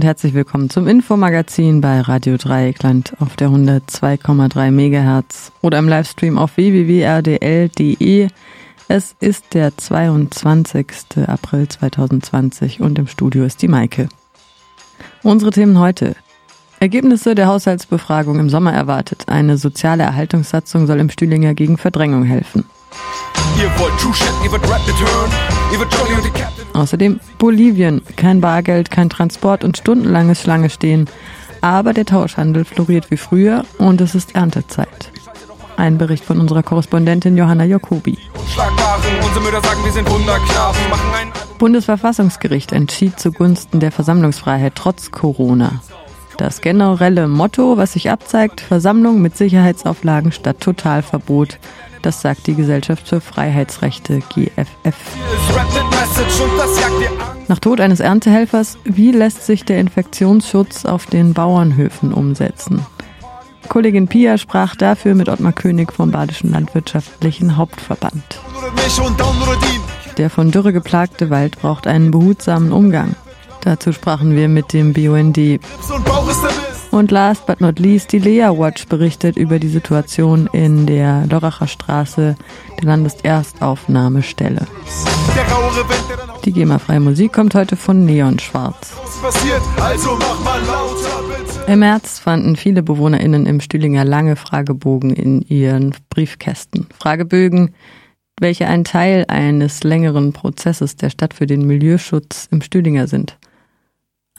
und herzlich willkommen zum Infomagazin bei Radio Dreieckland auf der 102,3 Megahertz oder im Livestream auf www.rdl.de. Es ist der 22. April 2020 und im Studio ist die Maike. Unsere Themen heute. Ergebnisse der Haushaltsbefragung im Sommer erwartet. Eine soziale Erhaltungssatzung soll im Stühlinger gegen Verdrängung helfen. Außerdem Bolivien. Kein Bargeld, kein Transport und stundenlanges Schlange stehen. Aber der Tauschhandel floriert wie früher und es ist Erntezeit. Ein Bericht von unserer Korrespondentin Johanna Jacobi. Bundesverfassungsgericht entschied zugunsten der Versammlungsfreiheit trotz Corona. Das generelle Motto, was sich abzeigt, Versammlung mit Sicherheitsauflagen statt Totalverbot. Das sagt die Gesellschaft für Freiheitsrechte GFF. Nach Tod eines Erntehelfers, wie lässt sich der Infektionsschutz auf den Bauernhöfen umsetzen? Kollegin Pia sprach dafür mit Ottmar König vom Badischen Landwirtschaftlichen Hauptverband. Der von Dürre geplagte Wald braucht einen behutsamen Umgang. Dazu sprachen wir mit dem BUND. Und last but not least, die Lea Watch berichtet über die Situation in der Loracher Straße, der Landeserstaufnahmestelle. Die GEMA-freie Musik kommt heute von Neon Schwarz. Im März fanden viele BewohnerInnen im Stühlinger lange Fragebogen in ihren Briefkästen. Fragebögen, welche ein Teil eines längeren Prozesses der Stadt für den Milieuschutz im Stühlinger sind.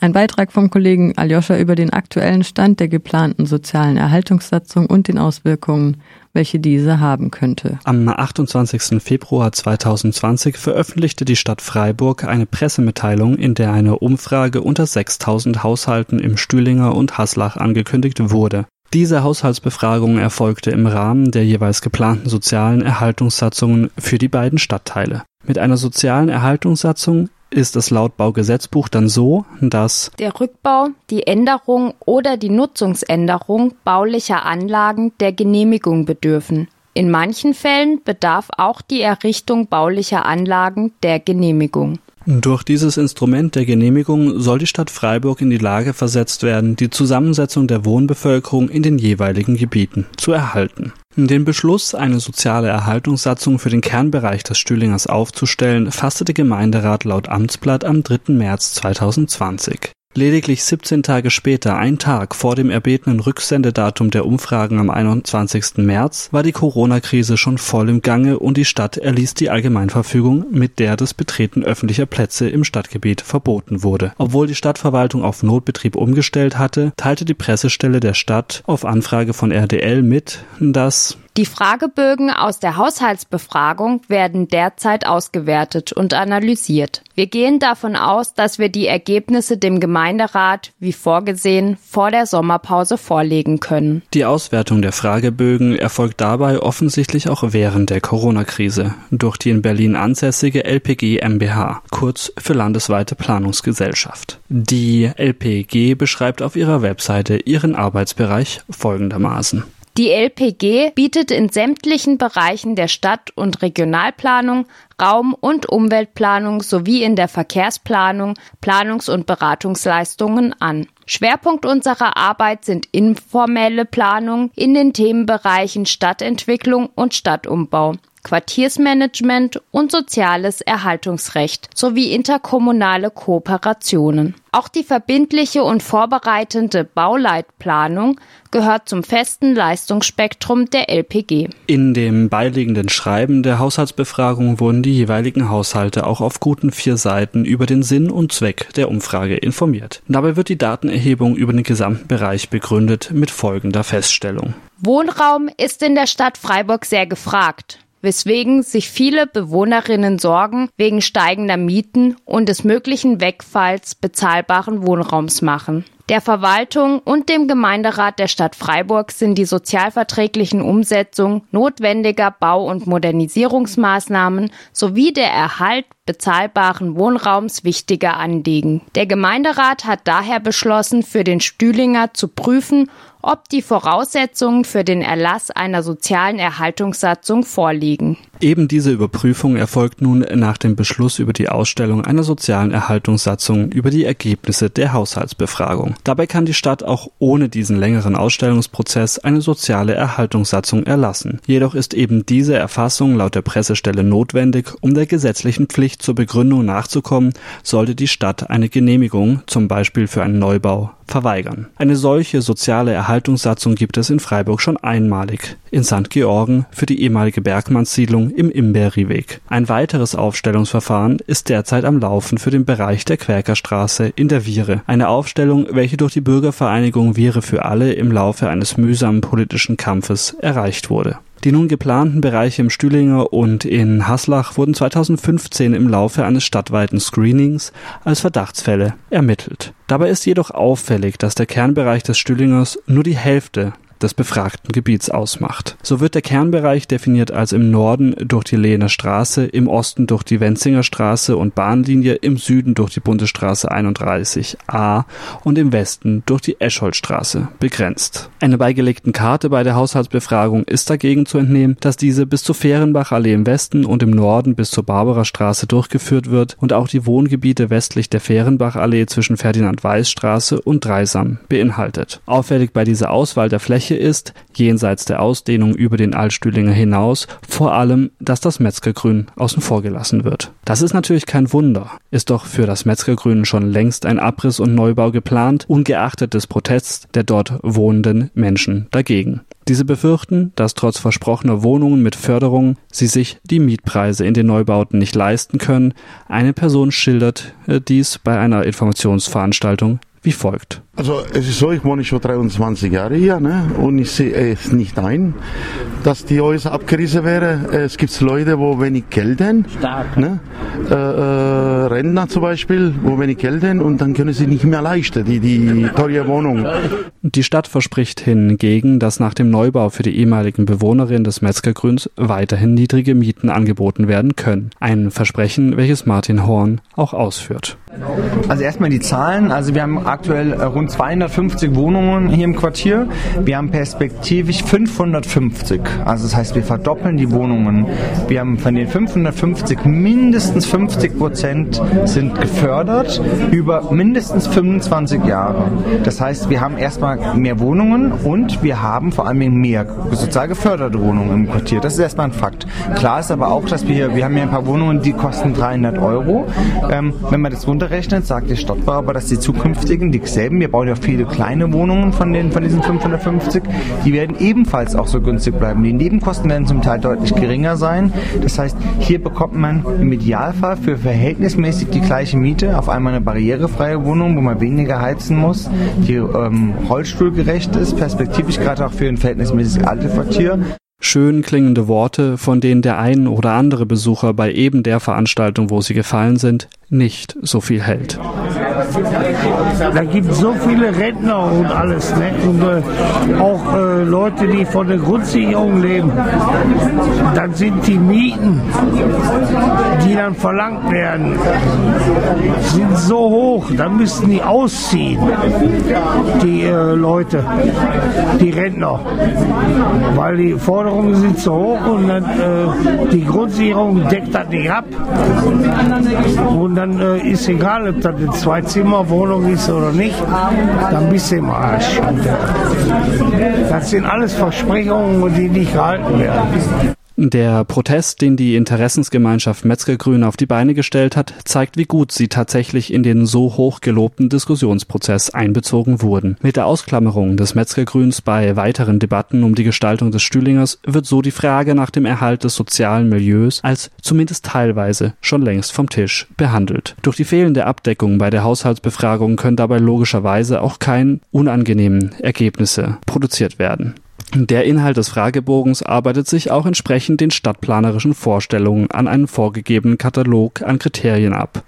Ein Beitrag vom Kollegen Aljoscha über den aktuellen Stand der geplanten sozialen Erhaltungssatzung und den Auswirkungen, welche diese haben könnte. Am 28. Februar 2020 veröffentlichte die Stadt Freiburg eine Pressemitteilung, in der eine Umfrage unter 6000 Haushalten im Stühlinger und Haslach angekündigt wurde. Diese Haushaltsbefragung erfolgte im Rahmen der jeweils geplanten sozialen Erhaltungssatzungen für die beiden Stadtteile. Mit einer sozialen Erhaltungssatzung ist es laut Baugesetzbuch dann so, dass Der Rückbau, die Änderung oder die Nutzungsänderung baulicher Anlagen der Genehmigung bedürfen. In manchen Fällen bedarf auch die Errichtung baulicher Anlagen der Genehmigung. Durch dieses Instrument der Genehmigung soll die Stadt Freiburg in die Lage versetzt werden, die Zusammensetzung der Wohnbevölkerung in den jeweiligen Gebieten zu erhalten. Den Beschluss, eine soziale Erhaltungssatzung für den Kernbereich des Stühlingers aufzustellen, fasste der Gemeinderat laut Amtsblatt am 3. März 2020. Lediglich 17 Tage später, ein Tag vor dem erbetenen Rücksendedatum der Umfragen am 21. März, war die Corona-Krise schon voll im Gange und die Stadt erließ die Allgemeinverfügung, mit der das Betreten öffentlicher Plätze im Stadtgebiet verboten wurde. Obwohl die Stadtverwaltung auf Notbetrieb umgestellt hatte, teilte die Pressestelle der Stadt auf Anfrage von RDL mit, dass Die Fragebögen aus der Haushaltsbefragung werden derzeit ausgewertet und analysiert. Wir gehen davon aus, dass wir die Ergebnisse dem Gemeinderat, wie vorgesehen, vor der Sommerpause vorlegen können. Die Auswertung der Fragebögen erfolgt dabei offensichtlich auch während der Corona-Krise durch die in Berlin ansässige LPG MBH, kurz für Landesweite Planungsgesellschaft. Die LPG beschreibt auf ihrer Webseite ihren Arbeitsbereich folgendermaßen. Die LPG bietet in sämtlichen Bereichen der Stadt- und Regionalplanung, Raum- und Umweltplanung sowie in der Verkehrsplanung Planungs- und Beratungsleistungen an. Schwerpunkt unserer Arbeit sind informelle Planung in den Themenbereichen Stadtentwicklung und Stadtumbau. Quartiersmanagement und soziales Erhaltungsrecht sowie interkommunale Kooperationen. Auch die verbindliche und vorbereitende Bauleitplanung gehört zum festen Leistungsspektrum der LPG. In dem beiliegenden Schreiben der Haushaltsbefragung wurden die jeweiligen Haushalte auch auf guten vier Seiten über den Sinn und Zweck der Umfrage informiert. Dabei wird die Datenerhebung über den gesamten Bereich begründet mit folgender Feststellung. Wohnraum ist in der Stadt Freiburg sehr gefragt. Weswegen sich viele Bewohnerinnen Sorgen wegen steigender Mieten und des möglichen Wegfalls bezahlbaren Wohnraums machen. Der Verwaltung und dem Gemeinderat der Stadt Freiburg sind die sozialverträglichen Umsetzung notwendiger Bau- und Modernisierungsmaßnahmen sowie der Erhalt bezahlbaren Wohnraums wichtige Anliegen. Der Gemeinderat hat daher beschlossen, für den Stühlinger zu prüfen, ob die Voraussetzungen für den Erlass einer sozialen Erhaltungssatzung vorliegen. Eben diese Überprüfung erfolgt nun nach dem Beschluss über die Ausstellung einer sozialen Erhaltungssatzung über die Ergebnisse der Haushaltsbefragung. Dabei kann die Stadt auch ohne diesen längeren Ausstellungsprozess eine soziale Erhaltungssatzung erlassen. Jedoch ist eben diese Erfassung laut der Pressestelle notwendig, um der gesetzlichen Pflicht zur Begründung nachzukommen, sollte die Stadt eine Genehmigung, zum Beispiel für einen Neubau, verweigern. Eine solche soziale Erhaltungssatzung gibt es in Freiburg schon einmalig, in St. Georgen für die ehemalige Bergmannssiedlung im Imberriweg. Ein weiteres Aufstellungsverfahren ist derzeit am Laufen für den Bereich der Quäkerstraße in der Viere. Eine Aufstellung, welche durch die Bürgervereinigung Viere für alle im Laufe eines mühsamen politischen Kampfes erreicht wurde. Die nun geplanten Bereiche im Stühlinger und in Haslach wurden 2015 im Laufe eines stadtweiten Screenings als Verdachtsfälle ermittelt. Dabei ist jedoch auffällig, dass der Kernbereich des Stühlingers nur die Hälfte des befragten Gebiets ausmacht. So wird der Kernbereich definiert als im Norden durch die Lehner Straße, im Osten durch die Wenzinger Straße und Bahnlinie, im Süden durch die Bundesstraße 31a und im Westen durch die Escholtstraße begrenzt. Einer beigelegten Karte bei der Haushaltsbefragung ist dagegen zu entnehmen, dass diese bis zur Fehrenbachallee im Westen und im Norden bis zur Barbarastraße durchgeführt wird und auch die Wohngebiete westlich der Fehrenbachallee zwischen Ferdinand-Weiß-Straße und Dreisam beinhaltet. Auffällig bei dieser Auswahl der Fläche Fläche ist, jenseits der Ausdehnung über den Altstühlinger hinaus, vor allem, dass das Metzgergrün außen vor gelassen wird. Das ist natürlich kein Wunder, ist doch für das Metzgergrün schon längst ein Abriss und Neubau geplant, ungeachtet des Protests der dort wohnenden Menschen dagegen. Diese befürchten, dass trotz versprochener Wohnungen mit Förderung sie sich die Mietpreise in den Neubauten nicht leisten können. Eine Person schildert äh, dies bei einer Informationsveranstaltung wie folgt. Also es ist so, ich wohne schon 23 Jahre hier ne? und ich sehe es nicht ein, dass die Häuser abgerissen wäre. Es gibt Leute, wo wenig Geld haben, ne? äh, äh, Rentner zum Beispiel, wo wenig Geld haben und dann können sie nicht mehr leisten, die, die teure Wohnung. Die Stadt verspricht hingegen, dass nach dem Neubau für die ehemaligen Bewohnerinnen des Metzgergrüns weiterhin niedrige Mieten angeboten werden können. Ein Versprechen, welches Martin Horn auch ausführt. Also erstmal die Zahlen. Also wir haben aktuell äh, rund 250 Wohnungen hier im Quartier. Wir haben perspektivisch 550. Also das heißt, wir verdoppeln die Wohnungen. Wir haben von den 550 mindestens 50 Prozent sind gefördert über mindestens 25 Jahre. Das heißt, wir haben erstmal mehr Wohnungen und wir haben vor allem mehr sozial geförderte Wohnungen im Quartier. Das ist erstmal ein Fakt. Klar ist aber auch, dass wir hier, wir haben hier ein paar Wohnungen, die kosten 300 Euro. Ähm, wenn man das runterrechnet, sagt der Stadtbau aber, dass die zukünftigen dieselben, bauen ja viele kleine Wohnungen von, den, von diesen 550, die werden ebenfalls auch so günstig bleiben. Die Nebenkosten werden zum Teil deutlich geringer sein. Das heißt, hier bekommt man im Idealfall für verhältnismäßig die gleiche Miete auf einmal eine barrierefreie Wohnung, wo man weniger heizen muss, die ähm, rollstuhlgerecht ist, perspektivisch gerade auch für ein verhältnismäßig altes Quartier. Schön klingende Worte, von denen der ein oder andere Besucher bei eben der Veranstaltung, wo sie gefallen sind, nicht so viel hält. Da gibt es so viele Rentner und alles. Ne? Und äh, auch äh, Leute, die von der Grundsicherung leben. Dann sind die Mieten, die dann verlangt werden, sind so hoch. Dann müssten die ausziehen, die äh, Leute, die Rentner. Weil die Forderungen sind so hoch und dann, äh, die Grundsicherung deckt das nicht ab. Und dann äh, ist egal, ob das eine Zwei-Zimmer-Wohnung ist oder nicht, dann bist du im Arsch. Das sind alles Versprechungen, die nicht gehalten werden. Der Protest, den die Interessensgemeinschaft Metzgergrün auf die Beine gestellt hat, zeigt, wie gut sie tatsächlich in den so hoch gelobten Diskussionsprozess einbezogen wurden. Mit der Ausklammerung des Metzgergrüns bei weiteren Debatten um die Gestaltung des Stühlingers wird so die Frage nach dem Erhalt des sozialen Milieus als zumindest teilweise schon längst vom Tisch behandelt. Durch die fehlende Abdeckung bei der Haushaltsbefragung können dabei logischerweise auch keine unangenehmen Ergebnisse produziert werden. Der Inhalt des Fragebogens arbeitet sich auch entsprechend den stadtplanerischen Vorstellungen an einem vorgegebenen Katalog an Kriterien ab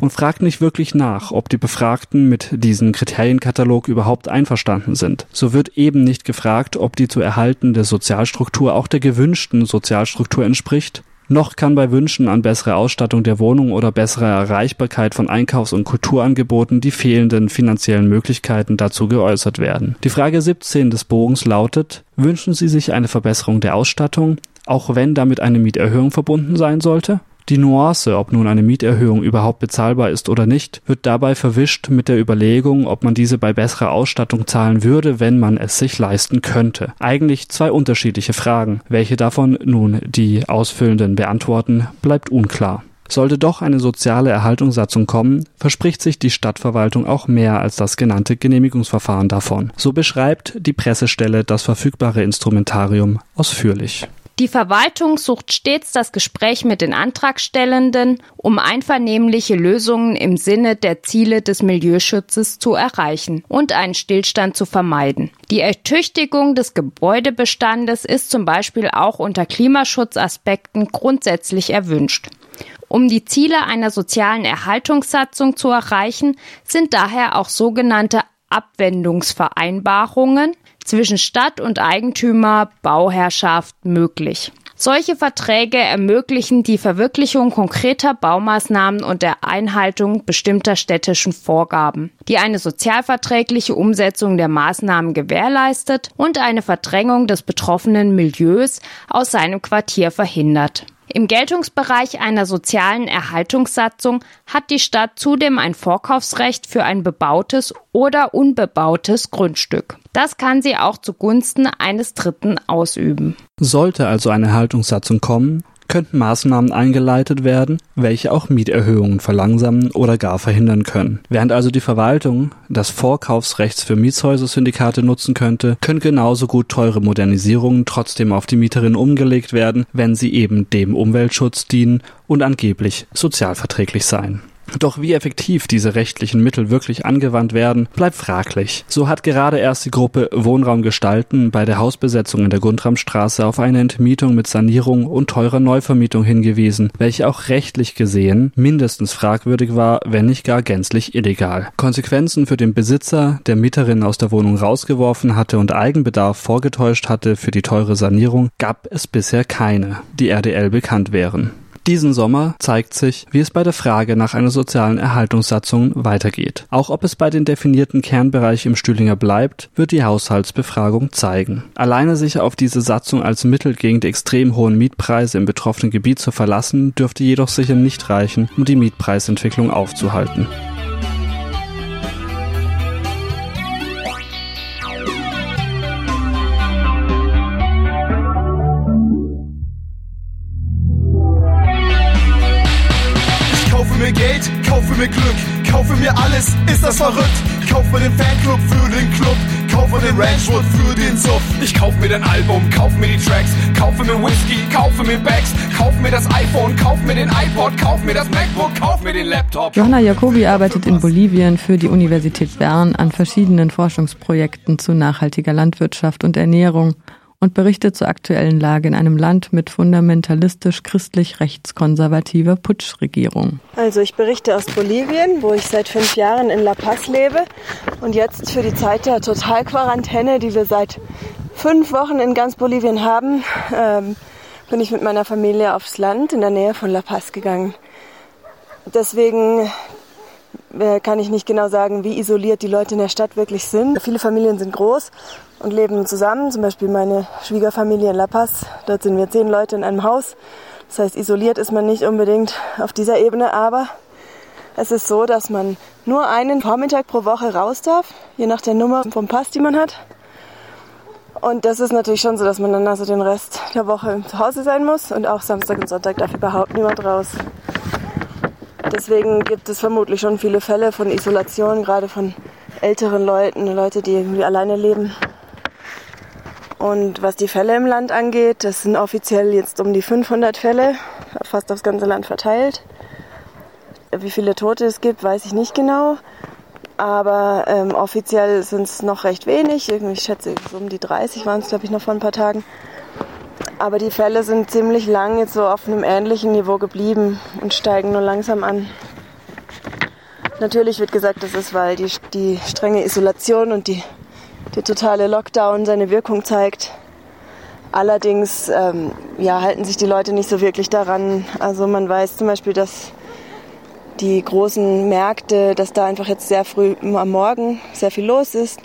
und fragt nicht wirklich nach, ob die Befragten mit diesem Kriterienkatalog überhaupt einverstanden sind. So wird eben nicht gefragt, ob die zu erhaltende Sozialstruktur auch der gewünschten Sozialstruktur entspricht, noch kann bei Wünschen an bessere Ausstattung der Wohnung oder bessere Erreichbarkeit von Einkaufs- und Kulturangeboten die fehlenden finanziellen Möglichkeiten dazu geäußert werden. Die Frage 17 des Bogens lautet, wünschen Sie sich eine Verbesserung der Ausstattung, auch wenn damit eine Mieterhöhung verbunden sein sollte? Die Nuance, ob nun eine Mieterhöhung überhaupt bezahlbar ist oder nicht, wird dabei verwischt mit der Überlegung, ob man diese bei besserer Ausstattung zahlen würde, wenn man es sich leisten könnte. Eigentlich zwei unterschiedliche Fragen. Welche davon nun die Ausfüllenden beantworten, bleibt unklar. Sollte doch eine soziale Erhaltungssatzung kommen, verspricht sich die Stadtverwaltung auch mehr als das genannte Genehmigungsverfahren davon. So beschreibt die Pressestelle das verfügbare Instrumentarium ausführlich. Die Verwaltung sucht stets das Gespräch mit den Antragstellenden, um einvernehmliche Lösungen im Sinne der Ziele des Milieuschutzes zu erreichen und einen Stillstand zu vermeiden. Die Ertüchtigung des Gebäudebestandes ist zum Beispiel auch unter Klimaschutzaspekten grundsätzlich erwünscht. Um die Ziele einer sozialen Erhaltungssatzung zu erreichen, sind daher auch sogenannte Abwendungsvereinbarungen zwischen Stadt und Eigentümer Bauherrschaft möglich. Solche Verträge ermöglichen die Verwirklichung konkreter Baumaßnahmen und der Einhaltung bestimmter städtischen Vorgaben, die eine sozialverträgliche Umsetzung der Maßnahmen gewährleistet und eine Verdrängung des betroffenen Milieus aus seinem Quartier verhindert. Im Geltungsbereich einer sozialen Erhaltungssatzung hat die Stadt zudem ein Vorkaufsrecht für ein bebautes oder unbebautes Grundstück. Das kann sie auch zugunsten eines Dritten ausüben. Sollte also eine Erhaltungssatzung kommen, könnten Maßnahmen eingeleitet werden, welche auch Mieterhöhungen verlangsamen oder gar verhindern können. Während also die Verwaltung das Vorkaufsrechts für Mietshäuser-Syndikate nutzen könnte, können genauso gut teure Modernisierungen trotzdem auf die Mieterin umgelegt werden, wenn sie eben dem Umweltschutz dienen und angeblich sozialverträglich seien. Doch wie effektiv diese rechtlichen Mittel wirklich angewandt werden, bleibt fraglich. So hat gerade erst die Gruppe Wohnraum gestalten bei der Hausbesetzung in der Gundramstraße auf eine Entmietung mit Sanierung und teurer Neuvermietung hingewiesen, welche auch rechtlich gesehen mindestens fragwürdig war, wenn nicht gar gänzlich illegal. Konsequenzen für den Besitzer, der Mieterin aus der Wohnung rausgeworfen hatte und Eigenbedarf vorgetäuscht hatte für die teure Sanierung, gab es bisher keine, die RDL bekannt wären. Diesen Sommer zeigt sich, wie es bei der Frage nach einer sozialen Erhaltungssatzung weitergeht. Auch ob es bei den definierten Kernbereichen im Stühlinger bleibt, wird die Haushaltsbefragung zeigen. Alleine sich auf diese Satzung als Mittel gegen die extrem hohen Mietpreise im betroffenen Gebiet zu verlassen, dürfte jedoch sicher nicht reichen, um die Mietpreisentwicklung aufzuhalten. Mir alles, ist das verrückt? Kaufe den Fanclub für den Club, kaufe den Ranchwood für den Suff. Ich kaufe mir dein Album, kaufe mir die Tracks, kaufe mir Whisky, kaufe mir Bags, kaufe mir das iPhone, kaufe mir den iPod, kaufe mir das MacBook, kaufe mir den Laptop. Johanna Jacobi arbeitet in Bolivien für die Universität Bern an verschiedenen Forschungsprojekten zu nachhaltiger Landwirtschaft und Ernährung und berichtet zur aktuellen Lage in einem Land mit fundamentalistisch christlich-rechtskonservativer Putschregierung. Also ich berichte aus Bolivien, wo ich seit fünf Jahren in La Paz lebe und jetzt für die Zeit der Totalquarantäne, die wir seit fünf Wochen in ganz Bolivien haben, ähm, bin ich mit meiner Familie aufs Land in der Nähe von La Paz gegangen. Deswegen äh, kann ich nicht genau sagen, wie isoliert die Leute in der Stadt wirklich sind. Viele Familien sind groß und leben zusammen. Zum Beispiel meine Schwiegerfamilie in La Paz. Dort sind wir zehn Leute in einem Haus. Das heißt, isoliert ist man nicht unbedingt auf dieser Ebene, aber es ist so, dass man nur einen Vormittag pro Woche raus darf, je nach der Nummer vom Pass, die man hat. Und das ist natürlich schon so, dass man dann also den Rest der Woche zu Hause sein muss und auch Samstag und Sonntag darf überhaupt niemand raus. Deswegen gibt es vermutlich schon viele Fälle von Isolation, gerade von älteren Leuten, Leute, die irgendwie alleine leben. Und was die Fälle im Land angeht, das sind offiziell jetzt um die 500 Fälle, fast aufs ganze Land verteilt. Wie viele Tote es gibt, weiß ich nicht genau. Aber ähm, offiziell sind es noch recht wenig. Ich schätze, so um die 30 waren es, glaube ich, noch vor ein paar Tagen. Aber die Fälle sind ziemlich lang jetzt so auf einem ähnlichen Niveau geblieben und steigen nur langsam an. Natürlich wird gesagt, das ist, weil die, die strenge Isolation und die, der totale Lockdown seine Wirkung zeigt. Allerdings ähm, ja, halten sich die Leute nicht so wirklich daran. Also man weiß zum Beispiel, dass die großen Märkte, dass da einfach jetzt sehr früh am Morgen sehr viel los ist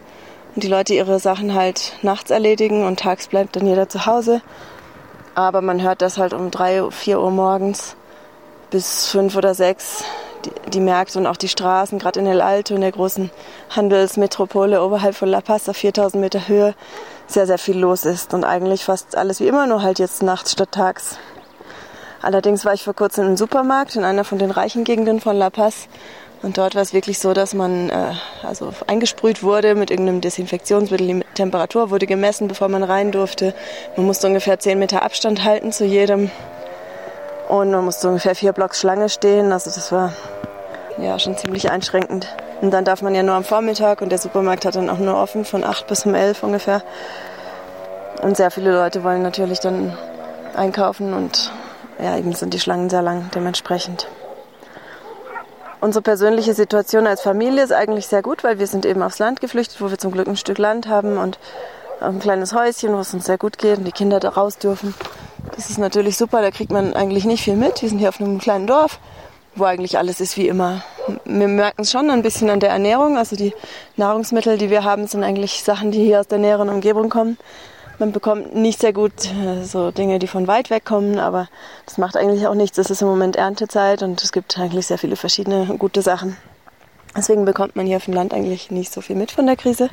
und die Leute ihre Sachen halt nachts erledigen und tags bleibt dann jeder zu Hause. Aber man hört das halt um drei, vier Uhr morgens bis fünf oder sechs die, die Märkte und auch die Straßen, gerade in El Alto, in der großen Handelsmetropole oberhalb von La Paz auf 4000 Meter Höhe, sehr, sehr viel los ist und eigentlich fast alles wie immer, nur halt jetzt nachts statt tags. Allerdings war ich vor kurzem im Supermarkt in einer von den reichen Gegenden von La Paz und dort war es wirklich so, dass man äh, also eingesprüht wurde mit irgendeinem Desinfektionsmittel. Die Temperatur wurde gemessen, bevor man rein durfte. Man musste ungefähr 10 Meter Abstand halten zu jedem. Und man musste ungefähr vier Blocks Schlange stehen. Also das war ja schon ziemlich einschränkend. Und dann darf man ja nur am Vormittag und der Supermarkt hat dann auch nur offen von 8 bis um 11 ungefähr. Und sehr viele Leute wollen natürlich dann einkaufen und ja, eben sind die Schlangen sehr lang dementsprechend. Unsere persönliche Situation als Familie ist eigentlich sehr gut, weil wir sind eben aufs Land geflüchtet, wo wir zum Glück ein Stück Land haben und ein kleines Häuschen, wo es uns sehr gut geht und die Kinder da raus dürfen. Das ist natürlich super, da kriegt man eigentlich nicht viel mit. Wir sind hier auf einem kleinen Dorf, wo eigentlich alles ist wie immer. Wir merken es schon ein bisschen an der Ernährung. Also die Nahrungsmittel, die wir haben, sind eigentlich Sachen, die hier aus der näheren Umgebung kommen. Man bekommt nicht sehr gut äh, so Dinge, die von weit weg kommen, aber das macht eigentlich auch nichts. Es ist im Moment Erntezeit und es gibt eigentlich sehr viele verschiedene gute Sachen. Deswegen bekommt man hier auf dem Land eigentlich nicht so viel mit von der Krise.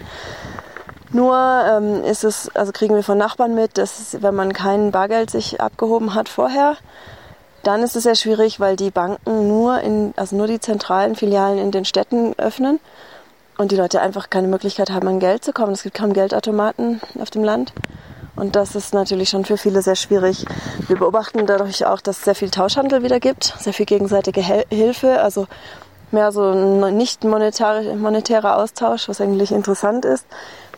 Nur ähm, ist es, also kriegen wir von Nachbarn mit, dass wenn man kein Bargeld sich abgehoben hat vorher, dann ist es sehr schwierig, weil die Banken nur in, also nur die zentralen Filialen in den Städten öffnen und die Leute einfach keine Möglichkeit haben, an Geld zu kommen. Es gibt kaum Geldautomaten auf dem Land. Und das ist natürlich schon für viele sehr schwierig. Wir beobachten dadurch auch, dass es sehr viel Tauschhandel wieder gibt, sehr viel gegenseitige Hilfe, also mehr so ein nicht monetärer Austausch, was eigentlich interessant ist,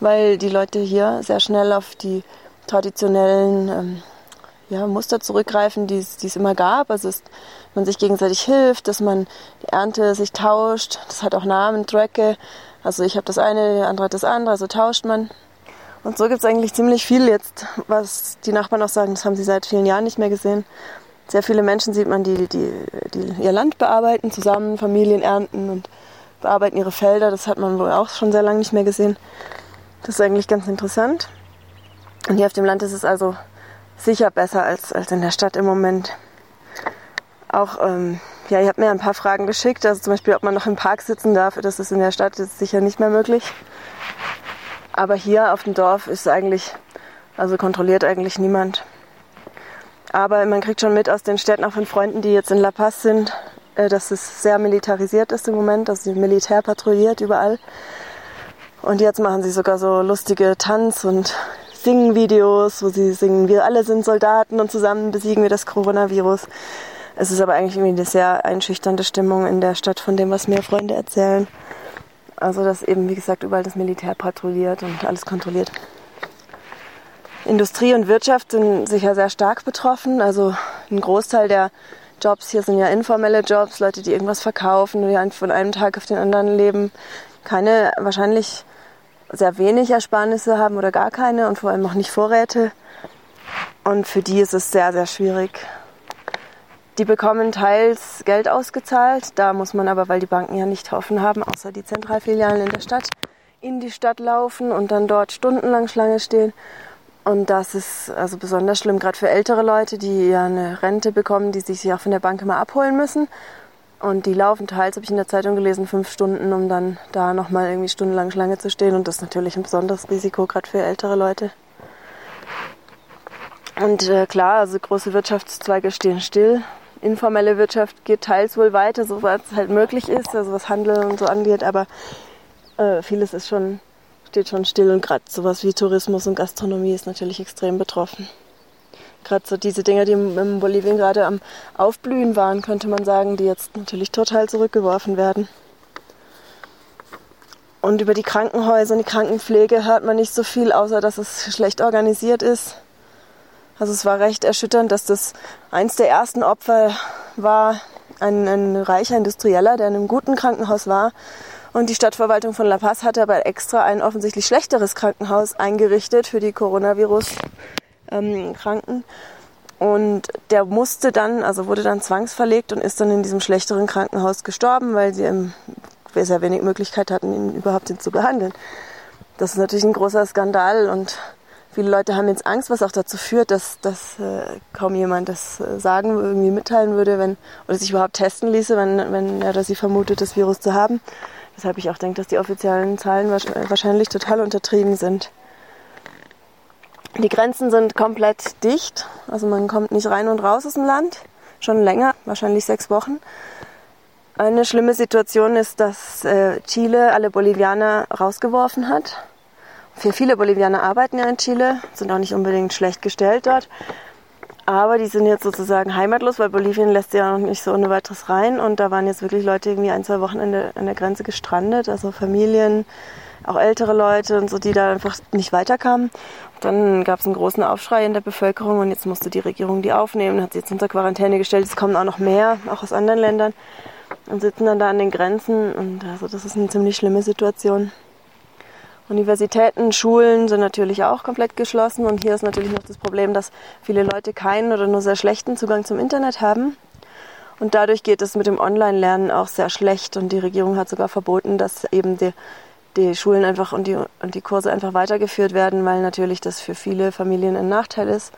weil die Leute hier sehr schnell auf die traditionellen ähm, ja, Muster zurückgreifen, die es immer gab. Also dass man sich gegenseitig hilft, dass man die Ernte sich tauscht. Das hat auch Namen, Drecke. Also ich habe das eine, der andere hat das andere, also tauscht man. Und so gibt es eigentlich ziemlich viel jetzt, was die Nachbarn auch sagen, das haben sie seit vielen Jahren nicht mehr gesehen. Sehr viele Menschen sieht man, die, die, die ihr Land bearbeiten, zusammen Familien ernten und bearbeiten ihre Felder. Das hat man wohl auch schon sehr lange nicht mehr gesehen. Das ist eigentlich ganz interessant. Und hier auf dem Land ist es also sicher besser als, als in der Stadt im Moment. Auch, ähm, ja, ich habe mir ein paar Fragen geschickt, also zum Beispiel, ob man noch im Park sitzen darf. Das ist in der Stadt ist sicher nicht mehr möglich. Aber hier auf dem Dorf ist eigentlich, also kontrolliert eigentlich niemand. Aber man kriegt schon mit aus den Städten, auch von Freunden, die jetzt in La Paz sind, äh, dass es sehr militarisiert ist im Moment, dass also Militär patrouilliert überall. Und jetzt machen sie sogar so lustige Tanz- und Singen-Videos, wo sie singen, wir alle sind Soldaten und zusammen besiegen wir das Coronavirus. Es ist aber eigentlich irgendwie eine sehr einschüchternde Stimmung in der Stadt von dem, was mir Freunde erzählen. Also, dass eben, wie gesagt, überall das Militär patrouilliert und alles kontrolliert. Industrie und Wirtschaft sind sicher sehr stark betroffen. Also ein Großteil der Jobs hier sind ja informelle Jobs, Leute, die irgendwas verkaufen, die von einem Tag auf den anderen leben. Keine wahrscheinlich sehr wenig Ersparnisse haben oder gar keine und vor allem auch nicht Vorräte. Und für die ist es sehr, sehr schwierig. Die bekommen teils Geld ausgezahlt. Da muss man aber, weil die Banken ja nicht offen haben, außer die Zentralfilialen in der Stadt, in die Stadt laufen und dann dort stundenlang Schlange stehen. Und das ist also besonders schlimm, gerade für ältere Leute, die ja eine Rente bekommen, die sich auch von der Bank immer abholen müssen und die laufen teils, habe ich in der Zeitung gelesen, fünf Stunden, um dann da nochmal irgendwie stundenlang Schlange zu stehen. Und das ist natürlich ein besonderes Risiko, gerade für ältere Leute. Und äh, klar, also große Wirtschaftszweige stehen still. Informelle Wirtschaft geht teils wohl weiter, soweit es halt möglich ist, also was Handel und so angeht. Aber äh, vieles ist schon, steht schon still und gerade sowas wie Tourismus und Gastronomie ist natürlich extrem betroffen gerade so diese Dinge, die in Bolivien gerade am Aufblühen waren, könnte man sagen, die jetzt natürlich total zurückgeworfen werden. Und über die Krankenhäuser und die Krankenpflege hört man nicht so viel, außer dass es schlecht organisiert ist. Also es war recht erschütternd, dass das eins der ersten Opfer war, ein, ein reicher Industrieller, der in einem guten Krankenhaus war. Und die Stadtverwaltung von La Paz hatte aber extra ein offensichtlich schlechteres Krankenhaus eingerichtet für die Coronavirus-Kranken. und der musste dann, also wurde dann zwangsverlegt und ist dann in diesem schlechteren Krankenhaus gestorben, weil sie im, sehr wenig Möglichkeit hatten, ihn überhaupt zu behandeln. Das ist natürlich ein großer Skandal und Viele Leute haben jetzt Angst, was auch dazu führt, dass, dass äh, kaum jemand das äh, sagen, irgendwie mitteilen würde, wenn, oder sich überhaupt testen ließe, wenn, wenn er oder sie vermutet, das Virus zu haben. Deshalb ich auch denke, dass die offiziellen Zahlen wahrscheinlich total untertrieben sind. Die Grenzen sind komplett dicht, also man kommt nicht rein und raus aus dem Land, schon länger, wahrscheinlich sechs Wochen. Eine schlimme Situation ist, dass äh, Chile alle Bolivianer rausgeworfen hat für viele Bolivianer arbeiten ja in Chile, sind auch nicht unbedingt schlecht gestellt dort. Aber die sind jetzt sozusagen heimatlos, weil Bolivien lässt ja noch nicht so ohne weiteres rein. Und da waren jetzt wirklich Leute irgendwie ein, zwei Wochen an der, an der Grenze gestrandet, also Familien, auch ältere Leute und so, die da einfach nicht weiterkamen. Dann gab es einen großen Aufschrei in der Bevölkerung und jetzt musste die Regierung die aufnehmen, hat sie jetzt unter Quarantäne gestellt. Es kommen auch noch mehr, auch aus anderen Ländern und sitzen dann da an den Grenzen. Und also das ist eine ziemlich schlimme Situation. Universitäten, Schulen sind natürlich auch komplett geschlossen und hier ist natürlich noch das Problem, dass viele Leute keinen oder nur sehr schlechten Zugang zum Internet haben. Und dadurch geht es mit dem Online-Lernen auch sehr schlecht und die Regierung hat sogar verboten, dass eben die, die Schulen einfach und die, und die Kurse einfach weitergeführt werden, weil natürlich das für viele Familien ein Nachteil ist.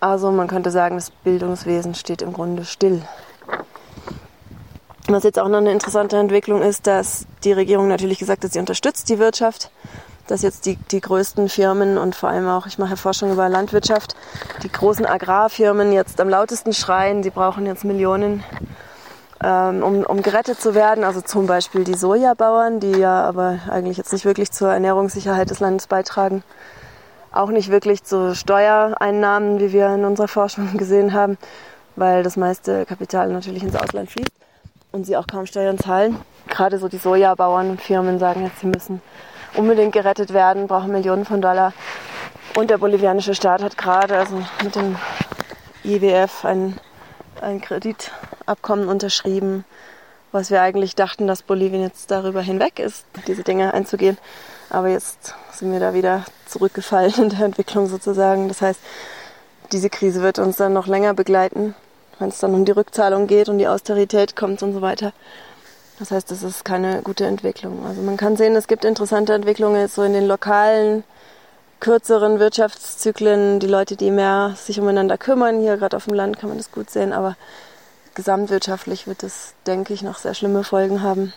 Also man könnte sagen, das Bildungswesen steht im Grunde still. Was jetzt auch noch eine interessante Entwicklung ist, dass die Regierung natürlich gesagt hat, sie unterstützt die Wirtschaft, dass jetzt die, die größten Firmen und vor allem auch, ich mache Forschung über Landwirtschaft, die großen Agrarfirmen jetzt am lautesten schreien, sie brauchen jetzt Millionen, um, um gerettet zu werden. Also zum Beispiel die Sojabauern, die ja aber eigentlich jetzt nicht wirklich zur Ernährungssicherheit des Landes beitragen. Auch nicht wirklich zu Steuereinnahmen, wie wir in unserer Forschung gesehen haben, weil das meiste Kapital natürlich ins Ausland fließt und sie auch kaum Steuern zahlen. Gerade so die Sojabauern und Firmen sagen jetzt, sie müssen unbedingt gerettet werden, brauchen Millionen von Dollar. Und der bolivianische Staat hat gerade also mit dem IWF ein, ein Kreditabkommen unterschrieben, was wir eigentlich dachten, dass Bolivien jetzt darüber hinweg ist, diese Dinge einzugehen. Aber jetzt sind wir da wieder zurückgefallen in der Entwicklung sozusagen. Das heißt, diese Krise wird uns dann noch länger begleiten wenn es dann um die Rückzahlung geht und die Austerität kommt und so weiter. Das heißt, das ist keine gute Entwicklung. Also man kann sehen, es gibt interessante Entwicklungen so in den lokalen, kürzeren Wirtschaftszyklen, die Leute, die mehr sich umeinander kümmern. Hier gerade auf dem Land kann man das gut sehen, aber gesamtwirtschaftlich wird es, denke ich, noch sehr schlimme Folgen haben.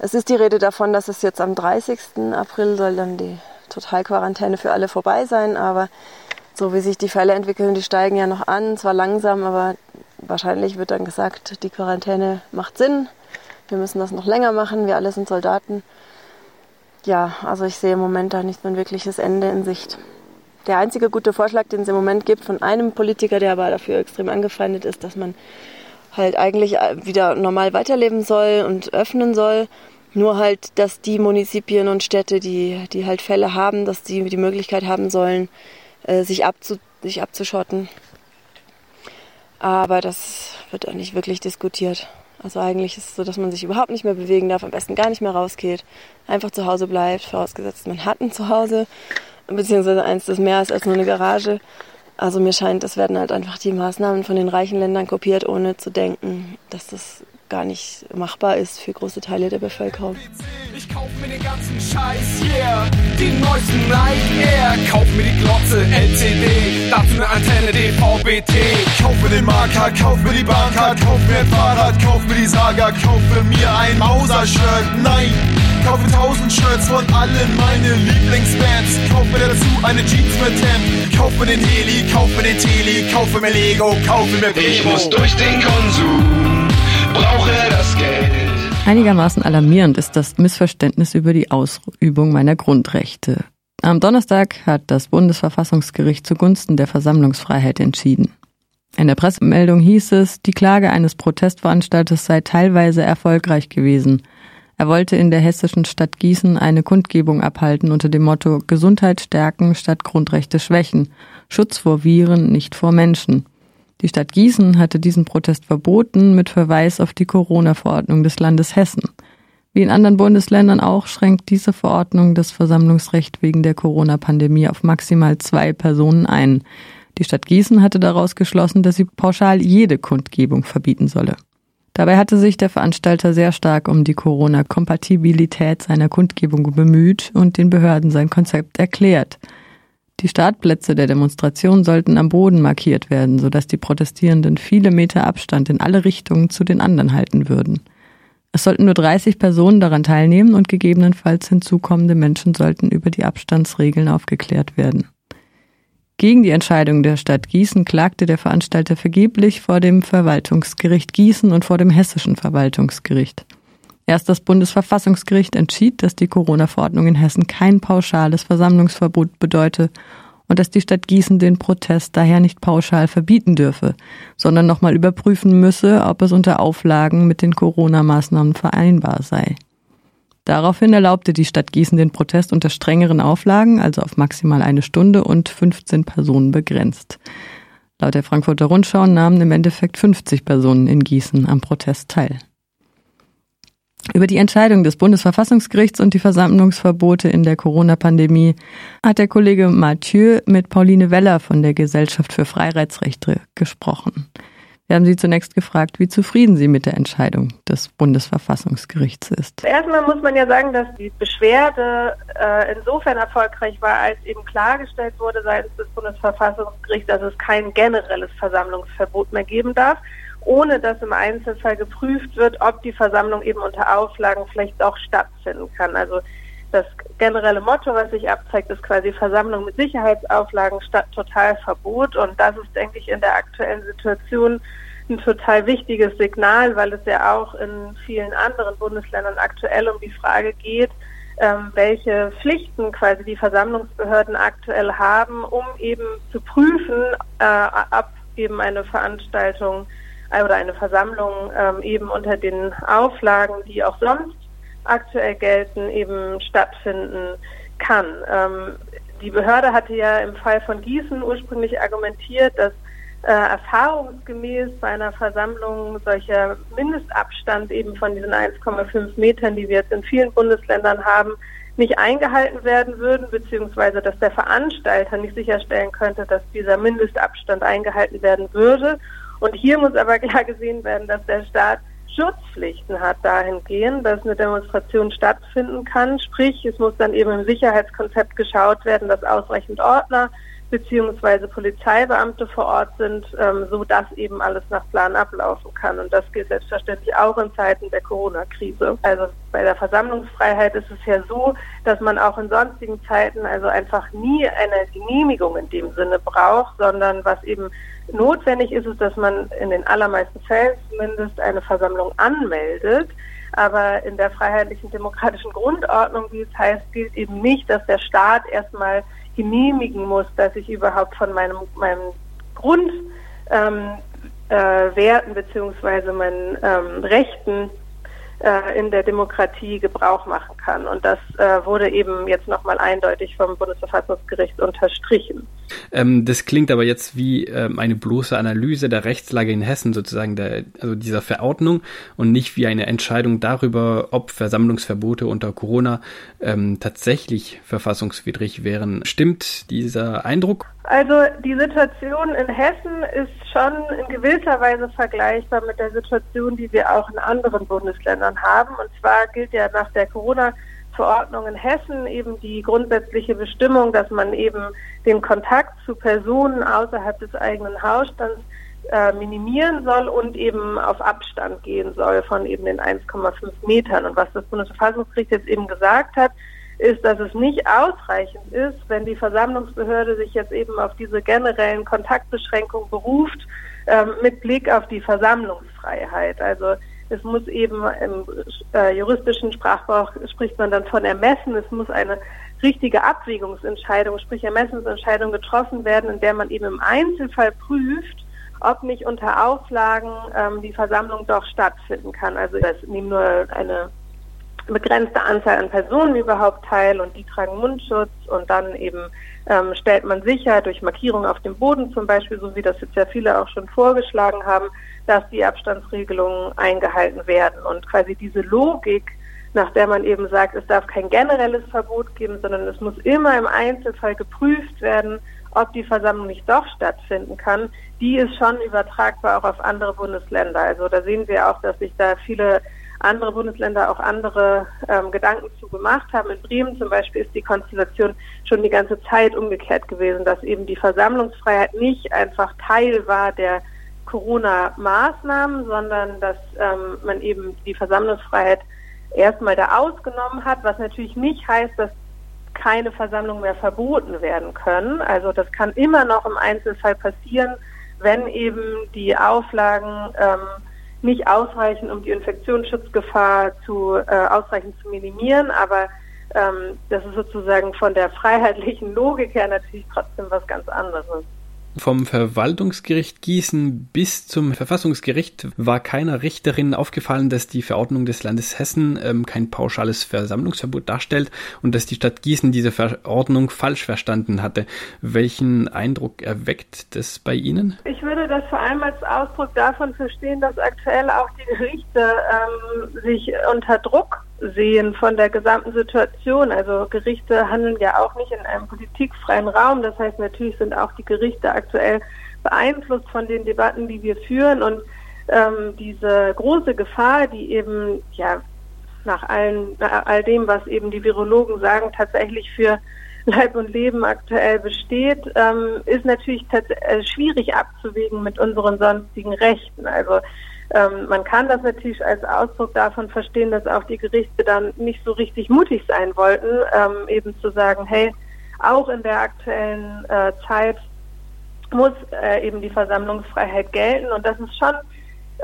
Es ist die Rede davon, dass es jetzt am 30. April soll dann die Totalquarantäne für alle vorbei sein, aber so wie sich die Fälle entwickeln, die steigen ja noch an, zwar langsam, aber wahrscheinlich wird dann gesagt, die Quarantäne macht Sinn, wir müssen das noch länger machen, wir alle sind Soldaten. Ja, also ich sehe im Moment da nicht so ein wirkliches Ende in Sicht. Der einzige gute Vorschlag, den es im Moment gibt von einem Politiker, der aber dafür extrem angefeindet ist, dass man halt eigentlich wieder normal weiterleben soll und öffnen soll. Nur halt, dass die Munizipien und Städte, die, die halt Fälle haben, dass die die Möglichkeit haben sollen, äh, sich, abzu, sich abzuschotten. Aber das wird auch nicht wirklich diskutiert. Also eigentlich ist es so, dass man sich überhaupt nicht mehr bewegen darf, am besten gar nicht mehr rausgeht, einfach zu Hause bleibt, vorausgesetzt man hat ein Zuhause, beziehungsweise eins, das mehr ist als nur eine Garage. Also mir scheint, das werden halt einfach die Maßnahmen von den reichen Ländern kopiert, ohne zu denken, dass das gar nicht machbar ist für große Teile der Bevölkerung. Ich kauf mir den ganzen Scheiß, yeah, die neuesten Nike Air, kauf mir die Glotze LCD, dazu eine Antenne DVB-T, kauf mir den Marker, kauf mir die Banker, kauf mir ein Fahrrad, kauf mir die Saga, kauf mir ein Mauser-Shirt, nein, kaufe tausend Shirts von allen meinen Lieblingsbands. Kauf mir dazu eine Jeans mit Hemd. Kauf mir den Heli, kauf mir den Teli, kauf mir Lego, kauf mir Bremo. Ich muss durch den Konsum brauche das Geld. Einigermaßen alarmierend ist das Missverständnis über die Ausübung meiner Grundrechte. Am Donnerstag hat das Bundesverfassungsgericht zugunsten der Versammlungsfreiheit entschieden. In der Pressemeldung hieß es, die Klage eines Protestveranstalters sei teilweise erfolgreich gewesen. Er wollte in der hessischen Stadt Gießen eine Kundgebung abhalten unter dem Motto Gesundheit stärken statt Grundrechte schwächen, Schutz vor Viren, nicht vor Menschen. Die Stadt Gießen hatte diesen Protest verboten mit Verweis auf die Corona-Verordnung des Landes Hessen. Wie in anderen Bundesländern auch schränkt diese Verordnung das Versammlungsrecht wegen der Corona-Pandemie auf maximal zwei Personen ein. Die Stadt Gießen hatte daraus geschlossen, dass sie pauschal jede Kundgebung verbieten solle. Dabei hatte sich der Veranstalter sehr stark um die Corona-Kompatibilität seiner Kundgebung bemüht und den Behörden sein Konzept erklärt. Die Startplätze der Demonstration sollten am Boden markiert werden, sodass die Protestierenden viele Meter Abstand in alle Richtungen zu den anderen halten würden. Es sollten nur 30 Personen daran teilnehmen und gegebenenfalls hinzukommende Menschen sollten über die Abstandsregeln aufgeklärt werden. Gegen die Entscheidung der Stadt Gießen klagte der Veranstalter vergeblich vor dem Verwaltungsgericht Gießen und vor dem hessischen Verwaltungsgericht. Erst das Bundesverfassungsgericht entschied, dass die Corona-Verordnung in Hessen kein pauschales Versammlungsverbot bedeute und dass die Stadt Gießen den Protest daher nicht pauschal verbieten dürfe, sondern nochmal überprüfen müsse, ob es unter Auflagen mit den Corona-Maßnahmen vereinbar sei. Daraufhin erlaubte die Stadt Gießen den Protest unter strengeren Auflagen, also auf maximal eine Stunde und 15 Personen begrenzt. Laut der Frankfurter Rundschau nahmen im Endeffekt 50 Personen in Gießen am Protest teil. Über die Entscheidung des Bundesverfassungsgerichts und die Versammlungsverbote in der Corona-Pandemie hat der Kollege Mathieu mit Pauline Weller von der Gesellschaft für Freiheitsrechte gesprochen. Wir haben Sie zunächst gefragt, wie zufrieden Sie mit der Entscheidung des Bundesverfassungsgerichts ist. Erstmal muss man ja sagen, dass die Beschwerde äh, insofern erfolgreich war, als eben klargestellt wurde seitens des Bundesverfassungsgerichts, dass es kein generelles Versammlungsverbot mehr geben darf ohne dass im Einzelfall geprüft wird, ob die Versammlung eben unter Auflagen vielleicht auch stattfinden kann. Also das generelle Motto, was sich abzeigt, ist quasi Versammlung mit Sicherheitsauflagen statt Totalverbot. Und das ist, denke ich, in der aktuellen Situation ein total wichtiges Signal, weil es ja auch in vielen anderen Bundesländern aktuell um die Frage geht, ähm, welche Pflichten quasi die Versammlungsbehörden aktuell haben, um eben zu prüfen, äh, ob eben eine Veranstaltung oder eine Versammlung ähm, eben unter den Auflagen, die auch sonst aktuell gelten, eben stattfinden kann. Ähm, die Behörde hatte ja im Fall von Gießen ursprünglich argumentiert, dass äh, erfahrungsgemäß bei einer Versammlung solcher Mindestabstand eben von diesen 1,5 Metern, die wir jetzt in vielen Bundesländern haben, nicht eingehalten werden würden, beziehungsweise dass der Veranstalter nicht sicherstellen könnte, dass dieser Mindestabstand eingehalten werden würde. Und hier muss aber klar gesehen werden, dass der Staat Schutzpflichten hat dahingehend, dass eine Demonstration stattfinden kann. Sprich, es muss dann eben im Sicherheitskonzept geschaut werden, dass ausreichend Ordner beziehungsweise Polizeibeamte vor Ort sind, ähm, so dass eben alles nach Plan ablaufen kann. Und das gilt selbstverständlich auch in Zeiten der Corona-Krise. Also bei der Versammlungsfreiheit ist es ja so, dass man auch in sonstigen Zeiten also einfach nie eine Genehmigung in dem Sinne braucht, sondern was eben Notwendig ist es, dass man in den allermeisten Fällen zumindest eine Versammlung anmeldet. Aber in der freiheitlichen demokratischen Grundordnung, wie es heißt, gilt eben nicht, dass der Staat erstmal genehmigen muss, dass ich überhaupt von meinem, meinem Grundwerten ähm, äh, beziehungsweise meinen ähm, Rechten äh, in der Demokratie Gebrauch machen kann. Und das äh, wurde eben jetzt nochmal eindeutig vom Bundesverfassungsgericht unterstrichen. Ähm, das klingt aber jetzt wie ähm, eine bloße Analyse der Rechtslage in Hessen sozusagen, der, also dieser Verordnung und nicht wie eine Entscheidung darüber, ob Versammlungsverbote unter Corona ähm, tatsächlich verfassungswidrig wären. Stimmt dieser Eindruck? Also die Situation in Hessen ist schon in gewisser Weise vergleichbar mit der Situation, die wir auch in anderen Bundesländern haben. Und zwar gilt ja nach der Corona Verordnung in Hessen eben die grundsätzliche Bestimmung, dass man eben den Kontakt zu Personen außerhalb des eigenen Hausstands äh, minimieren soll und eben auf Abstand gehen soll von eben den 1,5 Metern. Und was das Bundesverfassungsgericht jetzt eben gesagt hat, ist, dass es nicht ausreichend ist, wenn die Versammlungsbehörde sich jetzt eben auf diese generellen Kontaktbeschränkungen beruft, äh, mit Blick auf die Versammlungsfreiheit. Also es muss eben im äh, juristischen Sprachgebrauch spricht man dann von Ermessen. Es muss eine richtige Abwägungsentscheidung, sprich Ermessensentscheidung getroffen werden, in der man eben im Einzelfall prüft, ob nicht unter Auflagen ähm, die Versammlung doch stattfinden kann. Also das nehmen nur eine begrenzte Anzahl an Personen überhaupt teil und die tragen Mundschutz und dann eben ähm, stellt man sicher durch Markierung auf dem Boden zum Beispiel, so wie das jetzt ja viele auch schon vorgeschlagen haben, dass die Abstandsregelungen eingehalten werden und quasi diese Logik, nach der man eben sagt, es darf kein generelles Verbot geben, sondern es muss immer im Einzelfall geprüft werden, ob die Versammlung nicht doch stattfinden kann, die ist schon übertragbar auch auf andere Bundesländer. Also da sehen wir auch, dass sich da viele andere Bundesländer auch andere ähm, Gedanken zu gemacht haben. In Bremen zum Beispiel ist die Konstellation schon die ganze Zeit umgekehrt gewesen, dass eben die Versammlungsfreiheit nicht einfach Teil war der Corona-Maßnahmen, sondern dass ähm, man eben die Versammlungsfreiheit erstmal da ausgenommen hat, was natürlich nicht heißt, dass keine Versammlungen mehr verboten werden können. Also das kann immer noch im Einzelfall passieren, wenn eben die Auflagen ähm, nicht ausreichen, um die Infektionsschutzgefahr zu äh, ausreichend zu minimieren, aber ähm, das ist sozusagen von der freiheitlichen Logik her natürlich trotzdem was ganz anderes. Vom Verwaltungsgericht Gießen bis zum Verfassungsgericht war keiner Richterin aufgefallen, dass die Verordnung des Landes Hessen ähm, kein pauschales Versammlungsverbot darstellt und dass die Stadt Gießen diese Verordnung falsch verstanden hatte. Welchen Eindruck erweckt das bei Ihnen? Ich würde das vor allem als Ausdruck davon verstehen, dass aktuell auch die Gerichte ähm, sich unter Druck sehen von der gesamten Situation. Also Gerichte handeln ja auch nicht in einem politikfreien Raum. Das heißt, natürlich sind auch die Gerichte aktuell beeinflusst von den Debatten, die wir führen. Und ähm, diese große Gefahr, die eben ja nach allen, all dem, was eben die Virologen sagen, tatsächlich für Leib und Leben aktuell besteht, ähm, ist natürlich äh, schwierig abzuwägen mit unseren sonstigen Rechten. Also ähm, man kann das natürlich als Ausdruck davon verstehen, dass auch die Gerichte dann nicht so richtig mutig sein wollten, ähm, eben zu sagen, hey, auch in der aktuellen äh, Zeit muss äh, eben die Versammlungsfreiheit gelten und das ist schon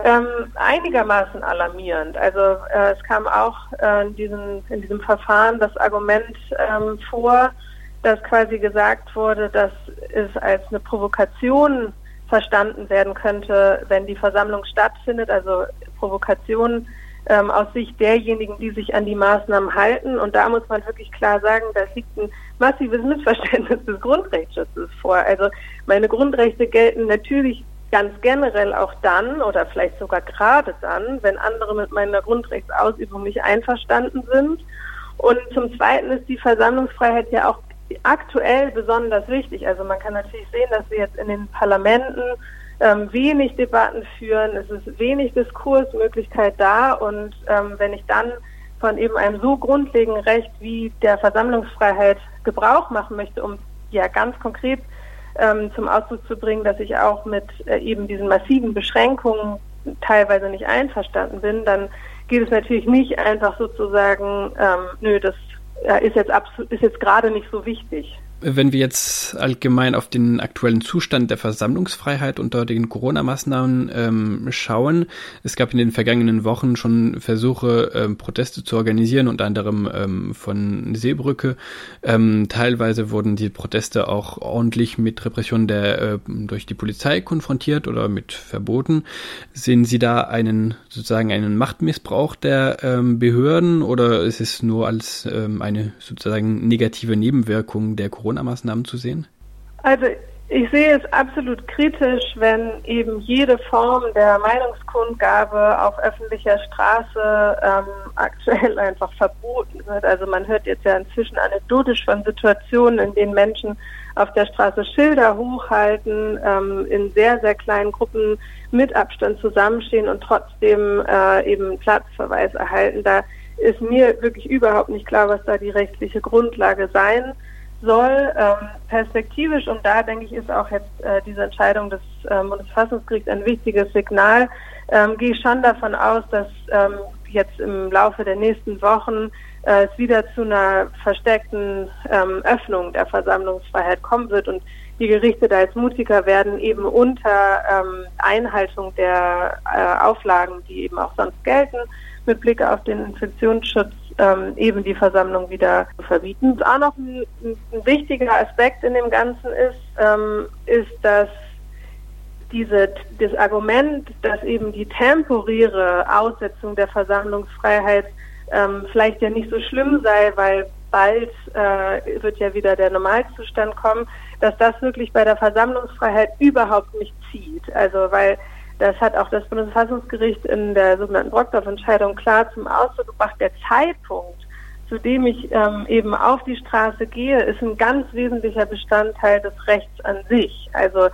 ähm, einigermaßen alarmierend. Also äh, es kam auch äh, in, diesem, in diesem Verfahren das Argument ähm, vor, dass quasi gesagt wurde, dass es als eine Provokation verstanden werden könnte, wenn die Versammlung stattfindet, also Provokation ähm, aus Sicht derjenigen, die sich an die Maßnahmen halten. Und da muss man wirklich klar sagen, da liegt ein massives Missverständnis des Grundrechtsschutzes vor. Also meine Grundrechte gelten natürlich ganz generell auch dann oder vielleicht sogar gerade dann, wenn andere mit meiner Grundrechtsausübung nicht einverstanden sind. Und zum Zweiten ist die Versammlungsfreiheit ja auch aktuell besonders wichtig. Also man kann natürlich sehen, dass wir jetzt in den Parlamenten ähm, wenig Debatten führen, es ist wenig Diskursmöglichkeit da und ähm, wenn ich dann von eben einem so grundlegenden Recht wie der Versammlungsfreiheit Gebrauch machen möchte, um ja ganz konkret ähm, zum Ausdruck zu bringen, dass ich auch mit äh, eben diesen massiven Beschränkungen teilweise nicht einverstanden bin, dann geht es natürlich nicht einfach sozusagen, ähm, nö, das ist jetzt ist jetzt gerade nicht so wichtig. Wenn wir jetzt allgemein auf den aktuellen Zustand der Versammlungsfreiheit unter den Corona-Maßnahmen ähm, schauen, es gab in den vergangenen Wochen schon Versuche, ähm, Proteste zu organisieren, unter anderem ähm, von Seebrücke. Ähm, teilweise wurden die Proteste auch ordentlich mit Repression der, äh, durch die Polizei konfrontiert oder mit Verboten. Sehen Sie da einen sozusagen einen Machtmissbrauch der ähm, Behörden oder ist es nur als ähm, eine sozusagen negative Nebenwirkung der Corona Corona-Maßnahmen zu sehen? Also ich sehe es absolut kritisch, wenn eben jede Form der Meinungskundgabe auf öffentlicher Straße ähm, aktuell einfach verboten wird. Also man hört jetzt ja inzwischen anekdotisch von Situationen, in denen Menschen auf der Straße Schilder hochhalten, ähm, in sehr, sehr kleinen Gruppen mit Abstand zusammenstehen und trotzdem äh, eben Platzverweis erhalten. Da ist mir wirklich überhaupt nicht klar, was da die rechtliche Grundlage sein soll. Ähm, perspektivisch, und da denke ich, ist auch jetzt äh, diese Entscheidung des ähm, Bundesverfassungsgerichts ein wichtiges Signal, ähm, gehe ich schon davon aus, dass ähm, jetzt im Laufe der nächsten Wochen äh, es wieder zu einer versteckten ähm, Öffnung der Versammlungsfreiheit kommen wird. Und die Gerichte da jetzt mutiger werden, eben unter ähm, Einhaltung der äh, Auflagen, die eben auch sonst gelten, mit Blick auf den Infektionsschutz ähm, eben die Versammlung wieder zu verbieten. Auch noch ein, ein, wichtiger Aspekt in dem Ganzen ist, ähm, ist, dass diese, das Argument, dass eben die temporäre Aussetzung der Versammlungsfreiheit ähm, vielleicht ja nicht so schlimm sei, weil bald äh, wird ja wieder der Normalzustand kommen, dass das wirklich bei der Versammlungsfreiheit überhaupt nicht zieht. Also weil das hat auch das Bundesverfassungsgericht in der sogenannten Brockdorf-Entscheidung klar zum Ausdruck gebracht. Der Zeitpunkt, zu dem ich ähm, eben auf die Straße gehe, ist ein ganz wesentlicher Bestandteil des Rechts an sich. Also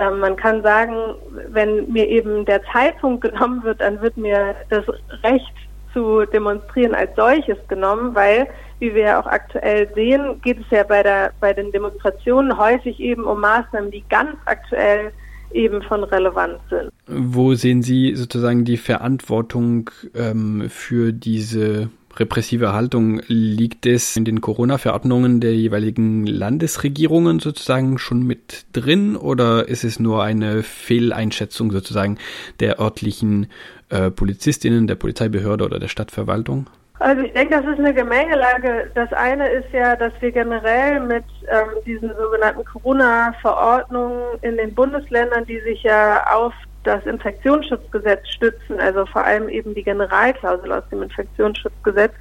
ähm, man kann sagen, wenn mir eben der Zeitpunkt genommen wird, dann wird mir das Recht zu demonstrieren als solches genommen, weil, wie wir ja auch aktuell sehen, geht es ja bei der bei den Demonstrationen häufig eben um Maßnahmen, die ganz aktuell eben von Relevanz sind. Wo sehen Sie sozusagen die Verantwortung ähm, für diese repressive Haltung? Liegt es in den Corona-Verordnungen der jeweiligen Landesregierungen sozusagen schon mit drin oder ist es nur eine Fehleinschätzung sozusagen der örtlichen äh, Polizistinnen, der Polizeibehörde oder der Stadtverwaltung? Also ich denke, das ist eine Gemengelage. Das eine ist ja, dass wir generell mit ähm, diesen sogenannten Corona-Verordnungen in den Bundesländern, die sich ja auf das Infektionsschutzgesetz stützen, also vor allem eben die Generalklausel aus dem Infektionsschutzgesetz,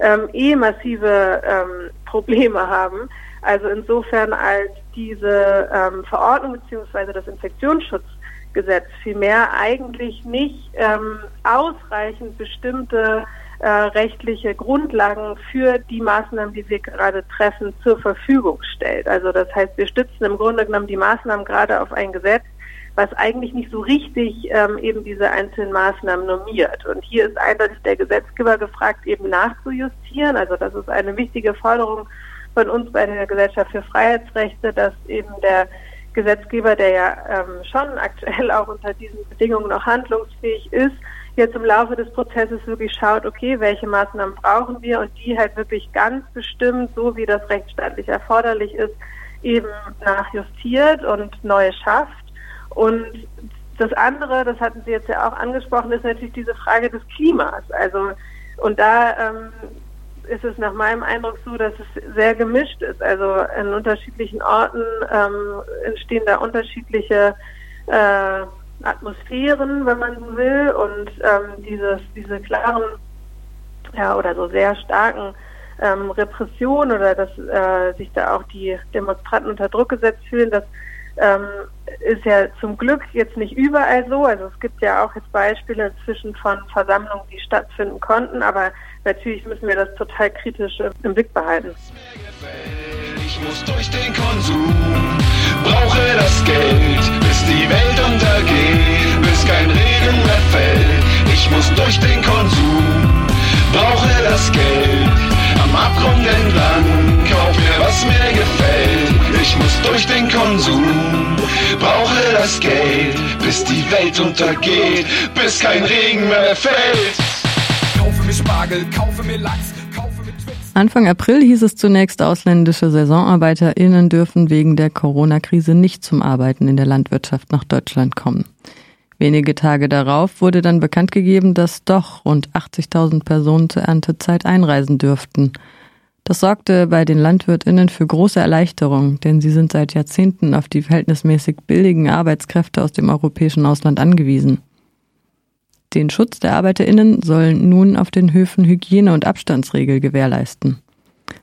ähm, eh massive ähm, Probleme haben. Also insofern als diese ähm, Verordnung beziehungsweise das Infektionsschutzgesetz vielmehr eigentlich nicht ähm, ausreichend bestimmte äh, rechtliche Grundlagen für die Maßnahmen, die wir gerade treffen, zur Verfügung stellt. Also das heißt, wir stützen im Grunde genommen die Maßnahmen gerade auf ein Gesetz, was eigentlich nicht so richtig ähm, eben diese einzelnen Maßnahmen normiert. Und hier ist eindeutig der Gesetzgeber gefragt, eben nachzujustieren. Also das ist eine wichtige Forderung von uns bei der Gesellschaft für Freiheitsrechte, dass eben der Gesetzgeber, der ja ähm, schon aktuell auch unter diesen Bedingungen noch handlungsfähig ist, jetzt im Laufe des Prozesses wirklich schaut, okay, welche Maßnahmen brauchen wir und die halt wirklich ganz bestimmt, so wie das rechtsstaatlich erforderlich ist, eben nachjustiert und neu schafft. Und das andere, das hatten Sie jetzt ja auch angesprochen, ist natürlich diese Frage des Klimas. Also und da ähm, ist es nach meinem Eindruck so, dass es sehr gemischt ist. Also in unterschiedlichen Orten ähm, entstehen da unterschiedliche äh, Atmosphären, wenn man so will, und ähm, dieses, diese klaren ja, oder so sehr starken ähm, Repressionen oder dass äh, sich da auch die Demonstranten unter Druck gesetzt fühlen, das ähm, ist ja zum Glück jetzt nicht überall so. Also es gibt ja auch jetzt Beispiele inzwischen von Versammlungen, die stattfinden konnten, aber natürlich müssen wir das total kritisch im Blick behalten. Ich muss durch den Konsum, brauche das Geld, bis die Welt untergeht, bis kein Regen mehr fällt. Ich muss durch den Konsum, brauche das Geld am Abgrund entlang, kauf mir was mir gefällt. Ich muss durch den Konsum, brauche das Geld, bis die Welt untergeht, bis kein Regen mehr fällt. Kaufe mir Spargel, kaufe mir Lachs. Anfang April hieß es zunächst, ausländische SaisonarbeiterInnen dürfen wegen der Corona-Krise nicht zum Arbeiten in der Landwirtschaft nach Deutschland kommen. Wenige Tage darauf wurde dann bekannt gegeben, dass doch rund 80.000 Personen zur Erntezeit einreisen dürften. Das sorgte bei den Landwirtinnen für große Erleichterung, denn sie sind seit Jahrzehnten auf die verhältnismäßig billigen Arbeitskräfte aus dem europäischen Ausland angewiesen. Den Schutz der Arbeiterinnen sollen nun auf den Höfen Hygiene- und Abstandsregel gewährleisten.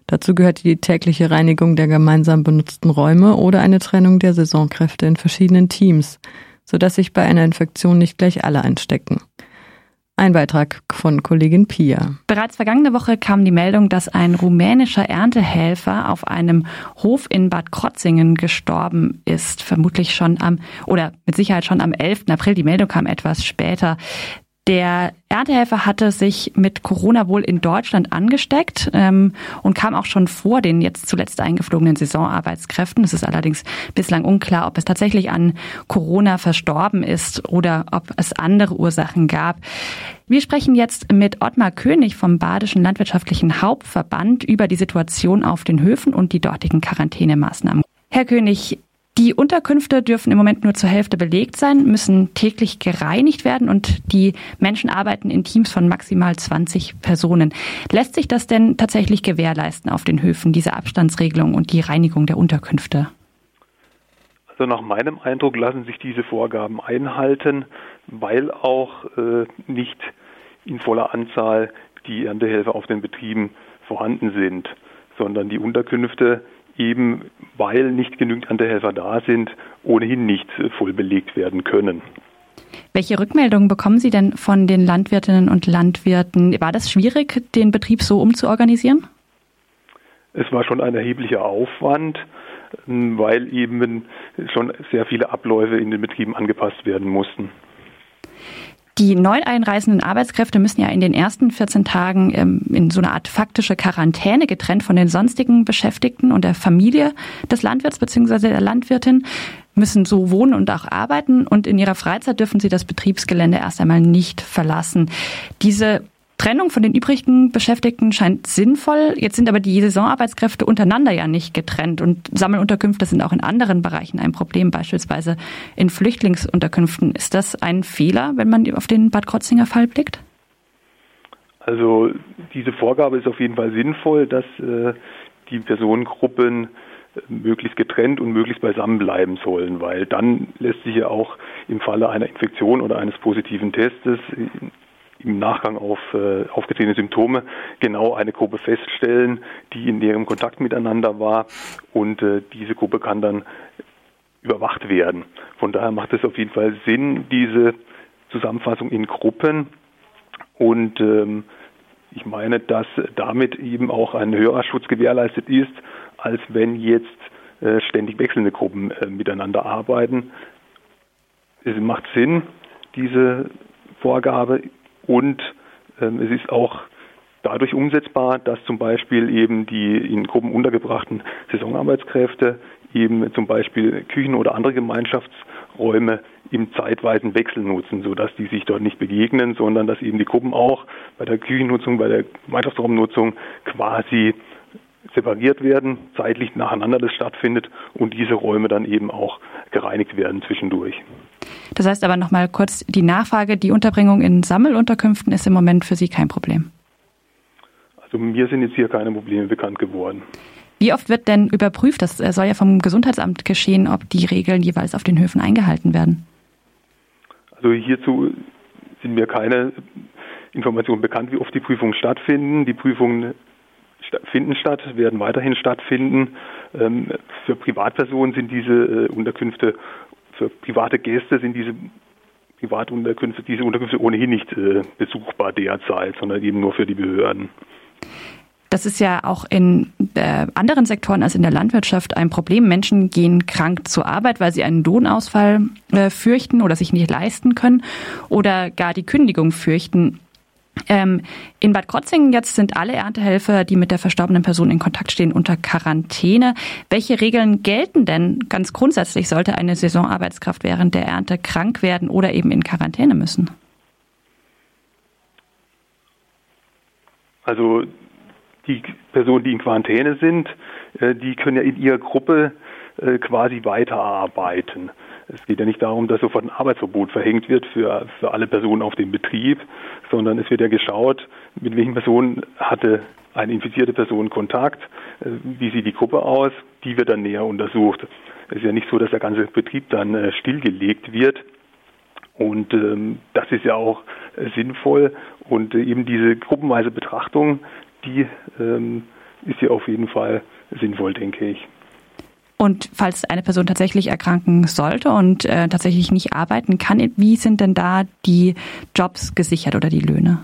Dazu gehört die tägliche Reinigung der gemeinsam benutzten Räume oder eine Trennung der Saisonkräfte in verschiedenen Teams – sodass sich bei einer Infektion nicht gleich alle anstecken. Ein Beitrag von Kollegin Pia. Bereits vergangene Woche kam die Meldung, dass ein rumänischer Erntehelfer auf einem Hof in Bad Krotzingen gestorben ist. Vermutlich schon am, oder mit Sicherheit schon am 11. April. Die Meldung kam etwas später. Der Erntehelfer hatte sich mit Corona wohl in Deutschland angesteckt ähm, und kam auch schon vor den jetzt zuletzt eingeflogenen Saisonarbeitskräften. Es ist allerdings bislang unklar, ob es tatsächlich an Corona verstorben ist oder ob es andere Ursachen gab. Wir sprechen jetzt mit Ottmar König vom Badischen Landwirtschaftlichen Hauptverband über die Situation auf den Höfen und die dortigen Quarantänemaßnahmen. Herr König, die Unterkünfte dürfen im Moment nur zur Hälfte belegt sein, müssen täglich gereinigt werden und die Menschen arbeiten in Teams von maximal 20 Personen. Lässt sich das denn tatsächlich gewährleisten auf den Höfen, diese Abstandsregelung und die Reinigung der Unterkünfte? Also nach meinem Eindruck lassen sich diese Vorgaben einhalten, weil auch äh, nicht in voller Anzahl die Erntehelfer auf den Betrieben vorhanden sind, sondern die Unterkünfte eben, weil nicht genügend Erntehelfer da sind, ohnehin nicht voll belegt werden können. Welche Rückmeldungen bekommen Sie denn von den Landwirtinnen und Landwirten? War das schwierig, den Betrieb so umzuorganisieren? Es war schon ein erheblicher Aufwand, weil eben schon sehr viele Abläufe in den Betrieben angepasst werden mussten. Die neu einreisenden Arbeitskräfte müssen ja in den ersten 14 Tagen ähm, in so eine Art faktische Quarantäne getrennt von den sonstigen Beschäftigten und der Familie des Landwirts bzw. der Landwirtin müssen so wohnen und auch arbeiten und in ihrer Freizeit dürfen sie das Betriebsgelände erst einmal nicht verlassen. Diese Trennung von den übrigen Beschäftigten scheint sinnvoll. Jetzt sind aber die Saisonarbeitskräfte untereinander ja nicht getrennt und Sammelunterkünfte sind auch in anderen Bereichen ein Problem, beispielsweise in Flüchtlingsunterkünften. Ist das ein Fehler, wenn man auf den Bad Krotzinger Fall blickt? Also diese Vorgabe ist auf jeden Fall sinnvoll, dass äh, die Personengruppen äh, möglichst getrennt und möglichst beisammen bleiben sollen, weil dann lässt sich ja auch im Falle einer Infektion oder eines positiven Testes im Nachgang auf äh, aufgetretene Symptome genau eine Gruppe feststellen, die in näherem Kontakt miteinander war und äh, diese Gruppe kann dann überwacht werden. Von daher macht es auf jeden Fall Sinn, diese Zusammenfassung in Gruppen und ähm, ich meine, dass damit eben auch ein höherer Schutz gewährleistet ist, als wenn jetzt äh, ständig wechselnde Gruppen äh, miteinander arbeiten. Es macht Sinn, diese Vorgabe und ähm, es ist auch dadurch umsetzbar, dass zum Beispiel eben die in Gruppen untergebrachten Saisonarbeitskräfte eben zum Beispiel Küchen oder andere Gemeinschaftsräume im zeitweisen Wechsel nutzen, sodass die sich dort nicht begegnen, sondern dass eben die Gruppen auch bei der Küchennutzung, bei der Gemeinschaftsraumnutzung quasi separiert werden, zeitlich nacheinander das stattfindet und diese Räume dann eben auch gereinigt werden zwischendurch. Das heißt aber nochmal kurz die Nachfrage, die Unterbringung in Sammelunterkünften ist im Moment für Sie kein Problem. Also mir sind jetzt hier keine Probleme bekannt geworden. Wie oft wird denn überprüft, das soll ja vom Gesundheitsamt geschehen, ob die Regeln jeweils auf den Höfen eingehalten werden? Also hierzu sind mir keine Informationen bekannt, wie oft die Prüfungen stattfinden. Die Prüfungen finden statt, werden weiterhin stattfinden. Ähm, für Privatpersonen sind diese äh, Unterkünfte für private Gäste sind diese Privatunterkünfte, diese Unterkünfte ohnehin nicht äh, besuchbar derzeit, sondern eben nur für die Behörden. Das ist ja auch in äh, anderen Sektoren als in der Landwirtschaft ein Problem. Menschen gehen krank zur Arbeit, weil sie einen Lohnausfall fürchten oder sich nicht leisten können oder gar die Kündigung fürchten. Ähm, in Bad Krotzingen jetzt sind alle Erntehelfer, die mit der verstorbenen Person in Kontakt stehen, unter Quarantäne. Welche Regeln gelten denn ganz grundsätzlich, sollte eine Saisonarbeitskraft während der Ernte krank werden oder eben in Quarantäne müssen? Also die Personen, die in Quarantäne sind, äh, die können ja in ihrer Gruppe äh, quasi weiterarbeiten. Es geht ja nicht darum, dass sofort ein Arbeitsverbot verhängt wird für, für alle Personen auf dem Betrieb, sondern es wird ja geschaut, mit welchen Personen hatte eine infizierte Person Kontakt, äh, wie sieht die Gruppe aus, die wird dann näher untersucht. Es ist ja nicht so, dass der ganze Betrieb dann äh, stillgelegt wird. Und ähm, das ist ja auch äh, sinnvoll. Und eben diese gruppenweise Betrachtung, die ähm, ist ja auf jeden Fall sinnvoll, denke ich. Und falls eine Person tatsächlich erkranken sollte und äh, tatsächlich nicht arbeiten kann, wie sind denn da die Jobs gesichert oder die Löhne?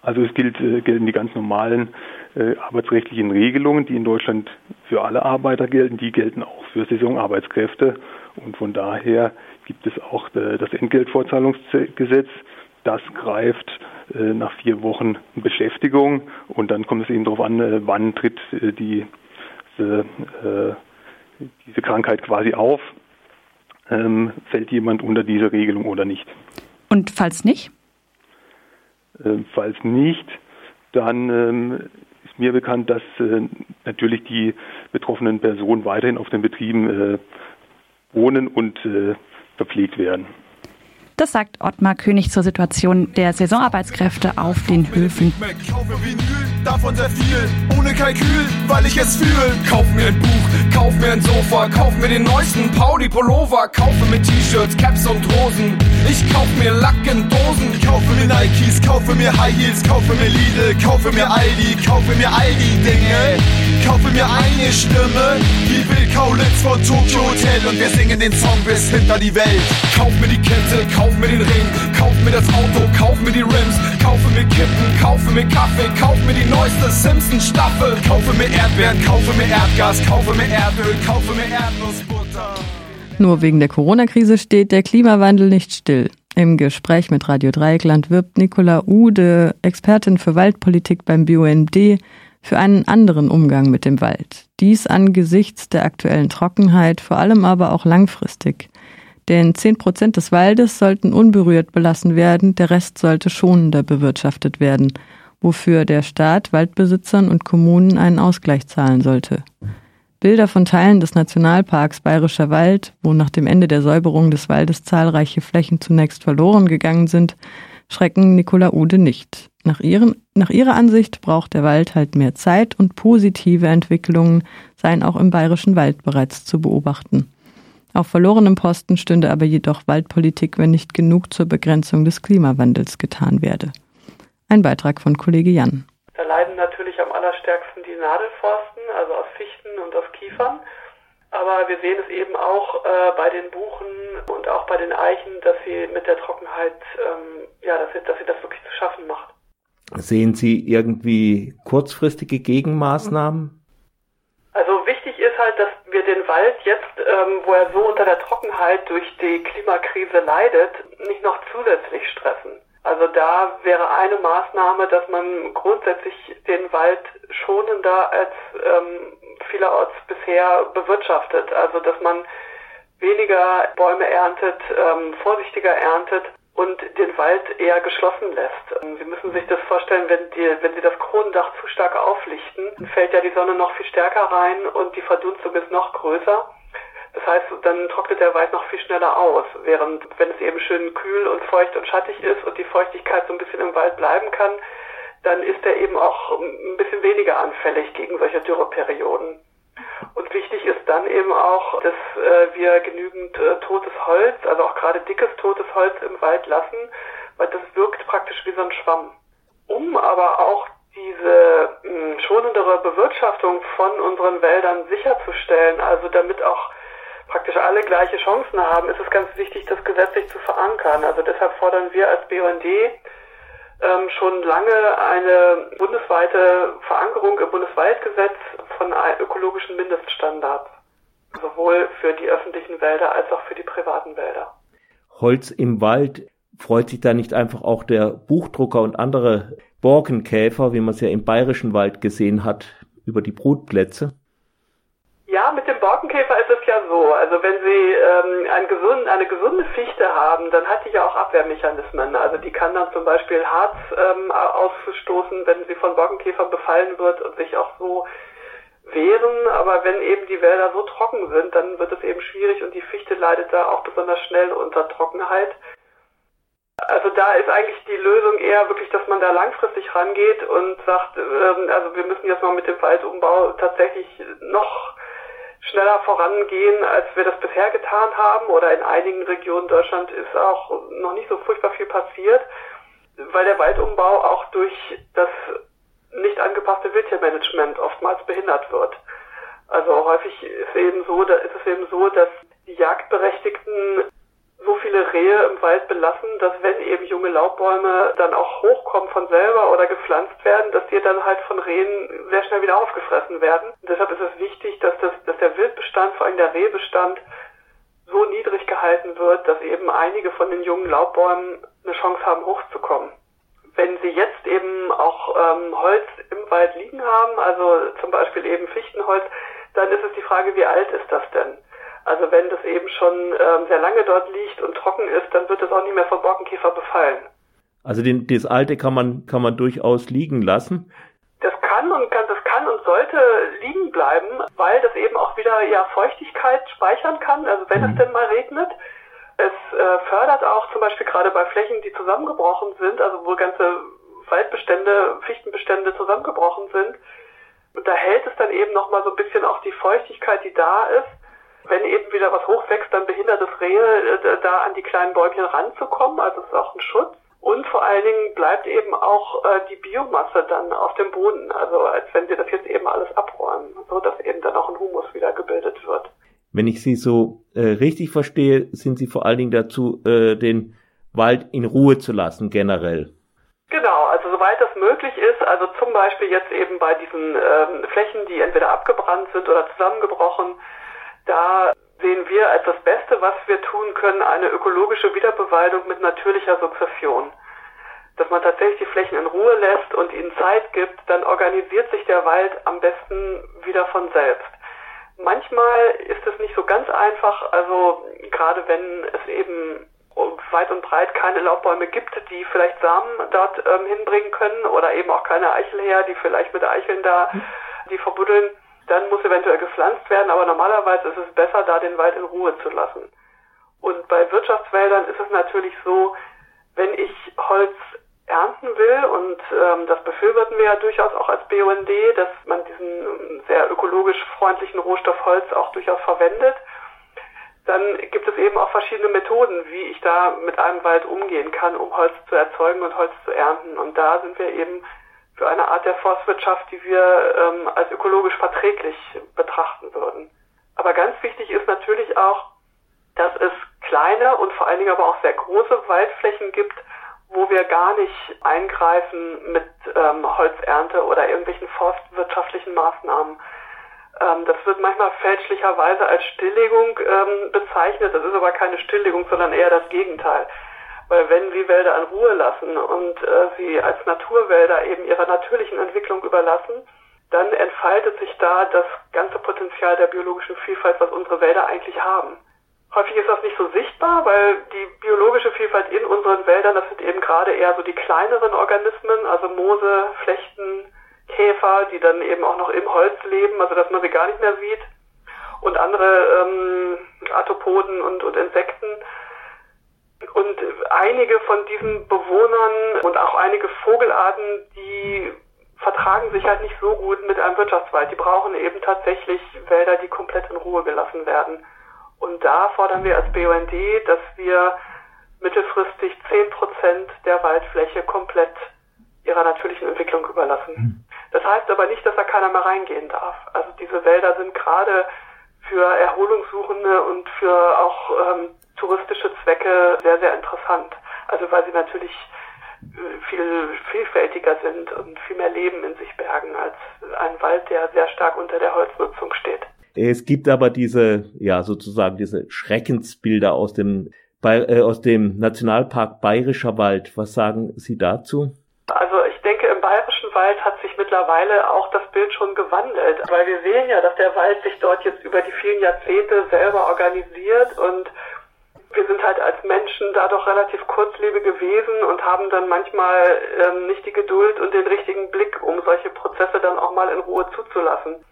Also es gilt, äh, gelten die ganz normalen äh, arbeitsrechtlichen Regelungen, die in Deutschland für alle Arbeiter gelten, die gelten auch für Saisonarbeitskräfte. Und von daher gibt es auch äh, das Entgeltvorzahlungsgesetz, das greift äh, nach vier Wochen Beschäftigung und dann kommt es eben darauf an, äh, wann tritt die diese, äh, diese Krankheit quasi auf? Ähm, fällt jemand unter diese Regelung oder nicht? Und falls nicht? Äh, falls nicht, dann ähm, ist mir bekannt, dass äh, natürlich die betroffenen Personen weiterhin auf den Betrieben äh, wohnen und äh, verpflegt werden. Das sagt Ottmar König zur Situation der Saisonarbeitskräfte auf den Höfen. Davon sehr viel, ohne Kalkül, weil ich es fühle. Kauf mir ein Buch, kauf mir ein Sofa, kauf mir den neuesten Pauli Pullover, kaufe mir T-Shirts, Caps und Rosen. Ich kauf mir Lack Dosen, kaufe mir Nikes, kaufe mir High Heels, kaufe mir Lidl, kaufe mir Aldi, kaufe mir all die Dinge. Kaufe mir eine Stimme, wie Will Kaulitz von Tokyo Hotel. Und wir singen den Song bis hinter die Welt. Kauf mir die Kette, kauf mir den Ring, kauf mir das Auto, kauf mir die Rims, kaufe mir Kippen, kaufe mir Kaffee, kauf mir die neueste Simpsons Staffel, kaufe mir Erdbeeren, kaufe mir Erdgas, kaufe mir Erdöl, kaufe mir Erdnussbutter. Nur wegen der Corona-Krise steht der Klimawandel nicht still. Im Gespräch mit Radio Dreieckland wirbt Nicola Ude, Expertin für Waldpolitik beim BUND, für einen anderen Umgang mit dem Wald. Dies angesichts der aktuellen Trockenheit, vor allem aber auch langfristig. Denn zehn Prozent des Waldes sollten unberührt belassen werden, der Rest sollte schonender bewirtschaftet werden, wofür der Staat Waldbesitzern und Kommunen einen Ausgleich zahlen sollte. Bilder von Teilen des Nationalparks Bayerischer Wald, wo nach dem Ende der Säuberung des Waldes zahlreiche Flächen zunächst verloren gegangen sind, schrecken Nicola Ude nicht. Nach, ihren, nach ihrer Ansicht braucht der Wald halt mehr Zeit und positive Entwicklungen seien auch im bayerischen Wald bereits zu beobachten. Auf verlorenem Posten stünde aber jedoch Waldpolitik, wenn nicht genug zur Begrenzung des Klimawandels getan werde. Ein Beitrag von Kollege Jan. Da leiden natürlich am allerstärksten die Nadelforsten, also aus Fichten und aus Kiefern. Aber wir sehen es eben auch äh, bei den Buchen und auch bei den Eichen, dass sie mit der Trockenheit, ähm, ja, dass sie, dass sie das wirklich zu schaffen macht. Sehen Sie irgendwie kurzfristige Gegenmaßnahmen? Also wichtig ist halt, dass wir den Wald jetzt, ähm, wo er so unter der Trockenheit durch die Klimakrise leidet, nicht noch zusätzlich stressen. Also da wäre eine Maßnahme, dass man grundsätzlich den Wald schonender als ähm, vielerorts bisher bewirtschaftet. Also dass man weniger Bäume erntet, ähm, vorsichtiger erntet und den Wald eher geschlossen lässt. Ähm, Sie müssen sich das vorstellen, wenn, die, wenn Sie das Kronendach zu stark auflichten, fällt ja die Sonne noch viel stärker rein und die Verdunstung ist noch größer. Das heißt, dann trocknet der Wald noch viel schneller aus, während wenn es eben schön kühl und feucht und schattig ist und die Feuchtigkeit so ein bisschen im Wald bleiben kann, dann ist er eben auch ein bisschen weniger anfällig gegen solche Dürreperioden. Und wichtig ist dann eben auch, dass äh, wir genügend äh, totes Holz, also auch gerade dickes totes Holz im Wald lassen, weil das wirkt praktisch wie so ein Schwamm. Um aber auch diese mh, schonendere Bewirtschaftung von unseren Wäldern sicherzustellen, also damit auch praktisch alle gleiche Chancen haben, ist es ganz wichtig, das gesetzlich zu verankern. Also deshalb fordern wir als BUND ähm, schon lange eine bundesweite Verankerung im Bundeswaldgesetz von ökologischen Mindeststandards, sowohl für die öffentlichen Wälder als auch für die privaten Wälder. Holz im Wald, freut sich da nicht einfach auch der Buchdrucker und andere Borkenkäfer, wie man es ja im bayerischen Wald gesehen hat, über die Brutplätze? Ja, mit dem Borkenkäfer ist es ja so. Also wenn Sie ähm, ein gesund, eine gesunde Fichte haben, dann hat die ja auch Abwehrmechanismen. Also die kann dann zum Beispiel Harz ähm, ausstoßen, wenn sie von Borkenkäfern befallen wird und sich auch so wehren. Aber wenn eben die Wälder so trocken sind, dann wird es eben schwierig und die Fichte leidet da auch besonders schnell unter Trockenheit. Also da ist eigentlich die Lösung eher wirklich, dass man da langfristig rangeht und sagt, ähm, also wir müssen jetzt mal mit dem Waldumbau tatsächlich noch schneller vorangehen, als wir das bisher getan haben. Oder in einigen Regionen Deutschland ist auch noch nicht so furchtbar viel passiert, weil der Waldumbau auch durch das nicht angepasste Wildtiermanagement oftmals behindert wird. Also häufig ist eben so, da ist es eben so, dass die Jagdberechtigten so viele Rehe im Wald belassen, dass wenn eben junge Laubbäume dann auch hochkommen von selber oder gepflanzt werden, dass die dann halt von Rehen sehr schnell wieder aufgefressen werden. Und deshalb ist es wichtig, dass, das, dass der Wildbestand, vor allem der Rehbestand, so niedrig gehalten wird, dass eben einige von den jungen Laubbäumen eine Chance haben, hochzukommen. Wenn sie jetzt eben auch ähm, Holz im Wald liegen haben, also zum Beispiel eben Fichtenholz, dann ist es die Frage, wie alt ist das denn? Also wenn das eben schon ähm, sehr lange dort liegt und trocken ist, dann wird es auch nicht mehr vom Borkenkäfer befallen. Also den, das alte kann man, kann man durchaus liegen lassen. Das kann und kann, das kann und sollte liegen bleiben, weil das eben auch wieder ja Feuchtigkeit speichern kann. Also wenn mhm. es denn mal regnet, Es äh, fördert auch zum Beispiel gerade bei Flächen, die zusammengebrochen sind, also wo ganze Waldbestände, Fichtenbestände zusammengebrochen sind. Und da hält es dann eben nochmal so ein bisschen auch die Feuchtigkeit, die da ist. Wenn eben wieder was hochwächst, dann behindert es Rehe, äh, da an die kleinen Bäumchen ranzukommen. Also es ist auch ein Schutz. Und vor allen Dingen bleibt eben auch äh, die Biomasse dann auf dem Boden. Also als wenn sie das jetzt eben alles abräumen, so dass eben dann auch ein Humus wieder gebildet wird. Wenn ich Sie so äh, richtig verstehe, sind Sie vor allen Dingen dazu, äh, den Wald in Ruhe zu lassen, generell. Genau, also soweit das möglich ist, also zum Beispiel jetzt eben bei diesen ähm, Flächen, die entweder abgebrannt sind oder zusammengebrochen, da sehen wir als das Beste, was wir tun können, eine ökologische Wiederbewaldung mit natürlicher Sukzession. Dass man tatsächlich die Flächen in Ruhe lässt und ihnen Zeit gibt, dann organisiert sich der Wald am besten wieder von selbst. Manchmal ist es nicht so ganz einfach, also gerade wenn es eben weit und breit keine Laubbäume gibt, die vielleicht Samen dort ähm, hinbringen können oder eben auch keine Eichelherr, die vielleicht mit Eicheln da die verbuddeln, dann muss eventuell gepflanzt werden, aber normalerweise ist es besser, da den Wald in Ruhe zu lassen. Und bei Wirtschaftswäldern ist es natürlich so, wenn ich Holz ernten will und ähm, das befürworten wir ja durchaus auch als BUND, dass man diesen sehr ökologisch freundlichen Rohstoff Holz auch durchaus verwendet dann gibt es eben auch verschiedene Methoden, wie ich da mit einem Wald umgehen kann, um Holz zu erzeugen und Holz zu ernten. Und da sind wir eben für eine Art der Forstwirtschaft, die wir ähm, als ökologisch verträglich betrachten würden. Aber ganz wichtig ist natürlich auch, dass es kleine und vor allen Dingen aber auch sehr große Waldflächen gibt, wo wir gar nicht eingreifen mit ähm, Holzernte oder irgendwelchen forstwirtschaftlichen Maßnahmen. Ähm, das wird manchmal fälschlicherweise als Stilllegung ähm, bezeichnet. Das ist aber keine Stilllegung, sondern eher das Gegenteil. Weil wenn wir Wälder in Ruhe lassen und äh, sie als Naturwälder eben ihrer natürlichen Entwicklung überlassen, dann entfaltet sich da das ganze Potenzial der biologischen Vielfalt, was unsere Wälder eigentlich haben. Häufig ist das nicht so sichtbar, weil die biologische Vielfalt in unseren Wäldern, das sind eben gerade eher so die kleineren Organismen, also Moose, Flechten, Käfer, die dann eben auch noch im Holz leben, also dass man sie gar nicht mehr sieht. Und andere ähm, Arthropoden und, und Insekten. Und einige von diesen Bewohnern und auch einige Vogelarten, die vertragen sich halt nicht so gut mit einem Wirtschaftswald. Die brauchen eben tatsächlich Wälder, die komplett in Ruhe gelassen werden. Und da fordern wir als BUND, dass wir mittelfristig zehn Prozent der Waldfläche komplett ihrer natürlichen Entwicklung überlassen. Hm. Das heißt aber nicht, dass da keiner mehr reingehen darf. Also diese Wälder sind gerade für Erholungssuchende und für auch ähm, touristische Zwecke sehr, sehr interessant. Also weil sie natürlich äh, viel vielfältiger sind und viel mehr Leben in sich bergen als ein Wald, der sehr stark unter der Holznutzung steht. Es gibt aber diese, ja, sozusagen diese Schreckensbilder aus dem, äh, aus dem Nationalpark Bayerischer Wald. Was sagen Sie dazu? Also ich denke, im Bayerischen Wald hat sich mittlerweile auch das Bild schon gewandelt, weil wir sehen ja, dass der Wald sich dort jetzt über die vielen Jahrzehnte selber organisiert und wir sind halt als Menschen da doch relativ kurzlebig gewesen und haben dann manchmal ähm, nicht die Geduld und den richtigen Blick, um solche Prozesse dann auch mal in Ruhe zuzulassen.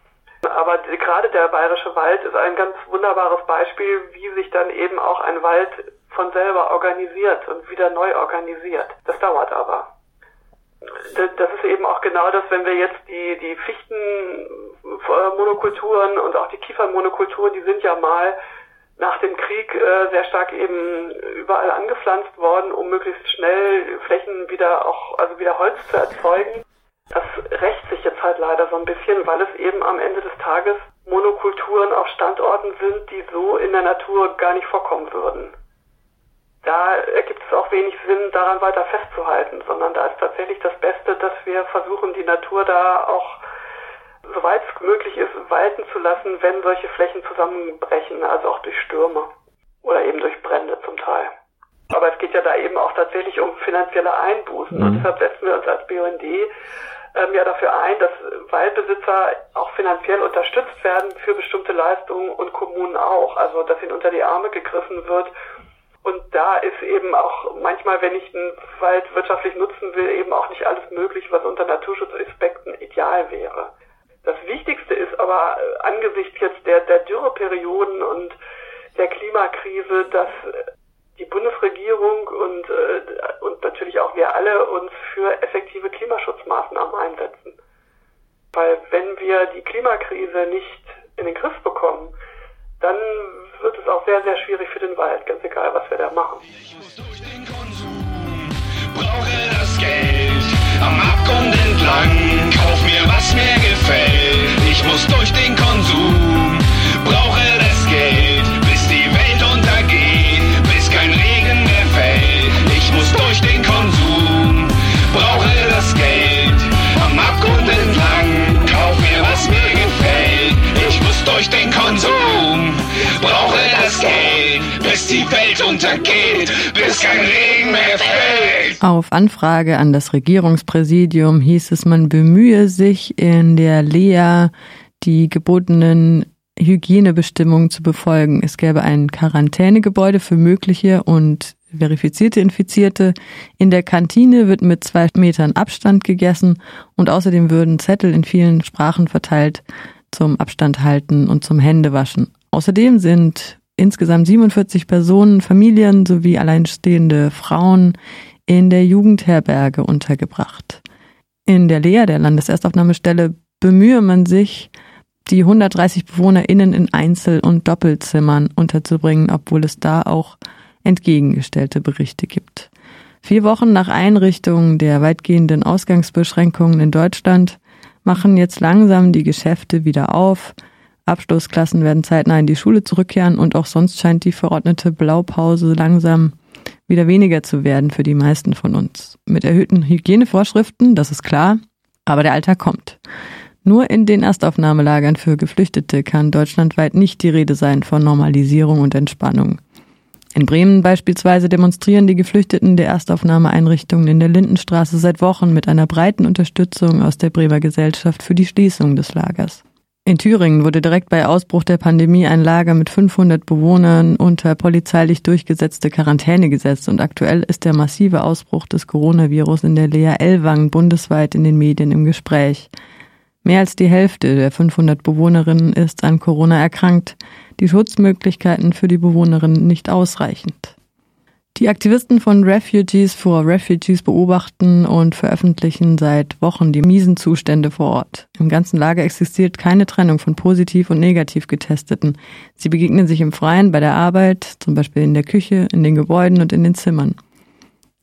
Aber gerade der bayerische Wald ist ein ganz wunderbares Beispiel, wie sich dann eben auch ein Wald von selber organisiert und wieder neu organisiert. Das dauert aber das ist eben auch genau das, wenn wir jetzt die, die Fichtenmonokulturen und auch die Kiefernmonokulturen, die sind ja mal nach dem Krieg äh, sehr stark eben überall angepflanzt worden, um möglichst schnell Flächen wieder auch, also wieder Holz zu erzeugen. Das rächt sich jetzt halt leider so ein bisschen, weil es eben am Ende des Tages Monokulturen auf Standorten sind, die so in der Natur gar nicht vorkommen würden da ergibt es auch wenig Sinn, daran weiter festzuhalten, sondern da ist tatsächlich das Beste, dass wir versuchen, die Natur da auch, soweit es möglich ist, walten zu lassen, wenn solche Flächen zusammenbrechen, also auch durch Stürme oder eben durch Brände zum Teil. Aber es geht ja da eben auch tatsächlich um finanzielle Einbußen mhm. und deshalb setzen wir uns als BUND ähm, ja dafür ein, dass Waldbesitzer auch finanziell unterstützt werden für bestimmte Leistungen und Kommunen auch. Also dass ihnen unter die Arme gegriffen wird, und da ist eben auch manchmal, wenn ich einen Wald wirtschaftlich nutzen will, eben auch nicht alles möglich, was unter Naturschutzaspekten ideal wäre. Wichtigste ist aber angesichts jetzt der, der Dürreperioden und der Klimakrise, dass die Bundesregierung und, äh, und natürlich auch wir alle uns für effektive Klimaschutzmaßnahmen einsetzen. Weil wenn wir die Klimakrise nicht in den Griff bekommen, dann wird es auch sehr, sehr schwierig für den Wald, ganz egal, was wir da machen. Brauche das Geld am Abgrund entlang, kauf mir muss durch den Konsum, brauche das Geld, bis die Welt untergeht, bis kein Regen mehr fällt. Ich muss durch den Konsum, brauche das Geld am Abgrund entlang, kauf mir was mir gefällt. Ich muss durch den Konsum, brauche das Geld, bis die Welt untergeht, bis kein Regen mehr fällt. Auf Anfrage an das Regierungspräsidium hieß es, man bemühe sich in der Lea die gebotenen Hygienebestimmungen zu befolgen. Es gäbe ein Quarantänegebäude für mögliche und verifizierte Infizierte. In der Kantine wird mit zwei Metern Abstand gegessen und außerdem würden Zettel in vielen Sprachen verteilt zum Abstand halten und zum Händewaschen. Außerdem sind insgesamt 47 Personen, Familien sowie alleinstehende Frauen in der Jugendherberge untergebracht. In der Lea, der Landeserstaufnahmestelle, bemühe man sich, die 130 BewohnerInnen in Einzel- und Doppelzimmern unterzubringen, obwohl es da auch entgegengestellte Berichte gibt. Vier Wochen nach Einrichtung der weitgehenden Ausgangsbeschränkungen in Deutschland machen jetzt langsam die Geschäfte wieder auf. Abschlussklassen werden zeitnah in die Schule zurückkehren und auch sonst scheint die verordnete Blaupause langsam wieder weniger zu werden für die meisten von uns. Mit erhöhten Hygienevorschriften, das ist klar, aber der Alltag kommt. Nur in den Erstaufnahmelagern für Geflüchtete kann deutschlandweit nicht die Rede sein von Normalisierung und Entspannung. In Bremen beispielsweise demonstrieren die Geflüchteten der Erstaufnahmeeinrichtungen in der Lindenstraße seit Wochen mit einer breiten Unterstützung aus der Bremer Gesellschaft für die Schließung des Lagers. In Thüringen wurde direkt bei Ausbruch der Pandemie ein Lager mit 500 Bewohnern unter polizeilich durchgesetzte Quarantäne gesetzt und aktuell ist der massive Ausbruch des Coronavirus in der Lea Ellwang bundesweit in den Medien im Gespräch. Mehr als die Hälfte der 500 Bewohnerinnen ist an Corona erkrankt, die Schutzmöglichkeiten für die Bewohnerinnen nicht ausreichend. Die Aktivisten von Refugees for Refugees beobachten und veröffentlichen seit Wochen die miesen Zustände vor Ort. Im ganzen Lager existiert keine Trennung von positiv und negativ getesteten. Sie begegnen sich im Freien bei der Arbeit, zum Beispiel in der Küche, in den Gebäuden und in den Zimmern.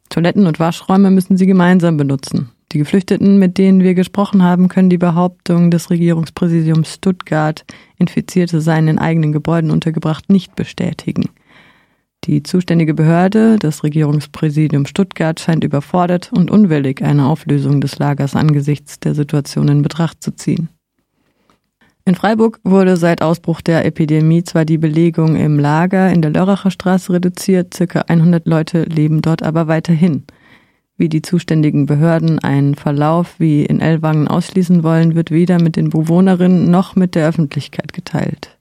Toiletten und Waschräume müssen sie gemeinsam benutzen. Die Geflüchteten, mit denen wir gesprochen haben, können die Behauptung des Regierungspräsidiums Stuttgart, Infizierte seien in eigenen Gebäuden untergebracht, nicht bestätigen. Die zuständige Behörde, das Regierungspräsidium Stuttgart, scheint überfordert und unwillig, eine Auflösung des Lagers angesichts der Situation in Betracht zu ziehen. In Freiburg wurde seit Ausbruch der Epidemie zwar die Belegung im Lager in der Lörracher Straße reduziert, circa 100 Leute leben dort aber weiterhin. Wie die zuständigen Behörden einen Verlauf wie in Ellwangen ausschließen wollen, wird weder mit den Bewohnerinnen noch mit der Öffentlichkeit geteilt.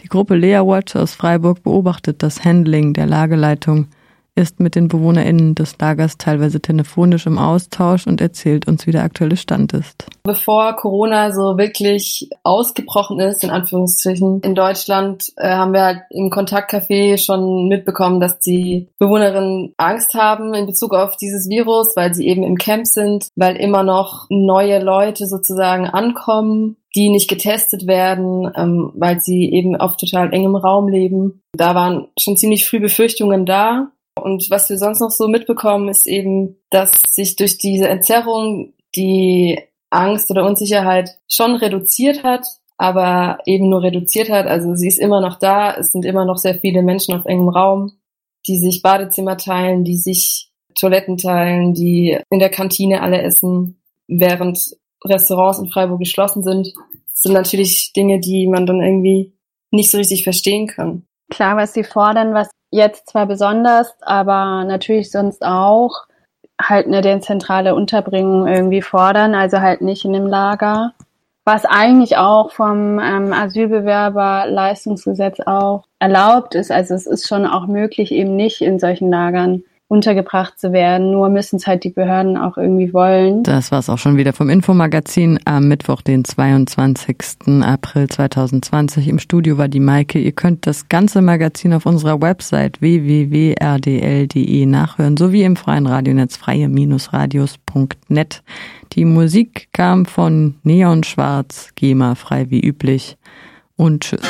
Die Gruppe Lea Watch aus Freiburg beobachtet das Handling der Lageleitung ist mit den BewohnerInnen des Lagers teilweise telefonisch im Austausch und erzählt uns, wie der aktuelle Stand ist. Bevor Corona so wirklich ausgebrochen ist, in Anführungsstrichen, in Deutschland, äh, haben wir halt im Kontaktcafé schon mitbekommen, dass die Bewohnerinnen Angst haben in Bezug auf dieses Virus, weil sie eben im Camp sind, weil immer noch neue Leute sozusagen ankommen die nicht getestet werden, ähm, weil sie eben auf total engem Raum leben. Da waren schon ziemlich früh Befürchtungen da. Und was wir sonst noch so mitbekommen, ist eben, dass sich durch diese Entzerrung die Angst oder Unsicherheit schon reduziert hat, aber eben nur reduziert hat. Also sie ist immer noch da. Es sind immer noch sehr viele Menschen auf engem Raum, die sich Badezimmer teilen, die sich Toiletten teilen, die in der Kantine alle essen, während Restaurants in Freiburg geschlossen sind. Das sind natürlich Dinge, die man dann irgendwie nicht so richtig verstehen kann. Klar, was sie fordern, was jetzt zwar besonders, aber natürlich sonst auch halt eine dezentrale Unterbringung irgendwie fordern, also halt nicht in einem Lager. Was eigentlich auch vom ähm, Asylbewerberleistungsgesetz auch erlaubt ist. Also es ist schon auch möglich, eben nicht in solchen Lagern untergebracht zu werden. Nur müssen es halt die Behörden auch irgendwie wollen. Das war's auch schon wieder vom Infomagazin am Mittwoch, den 22. April 2020. Im Studio war die Maike. Ihr könnt das ganze Magazin auf unserer Website www.rdl.de nachhören, sowie im freien Radionetz freie-radios.net. Die Musik kam von Neon Schwarz, GEMA frei wie üblich. Und tschüss.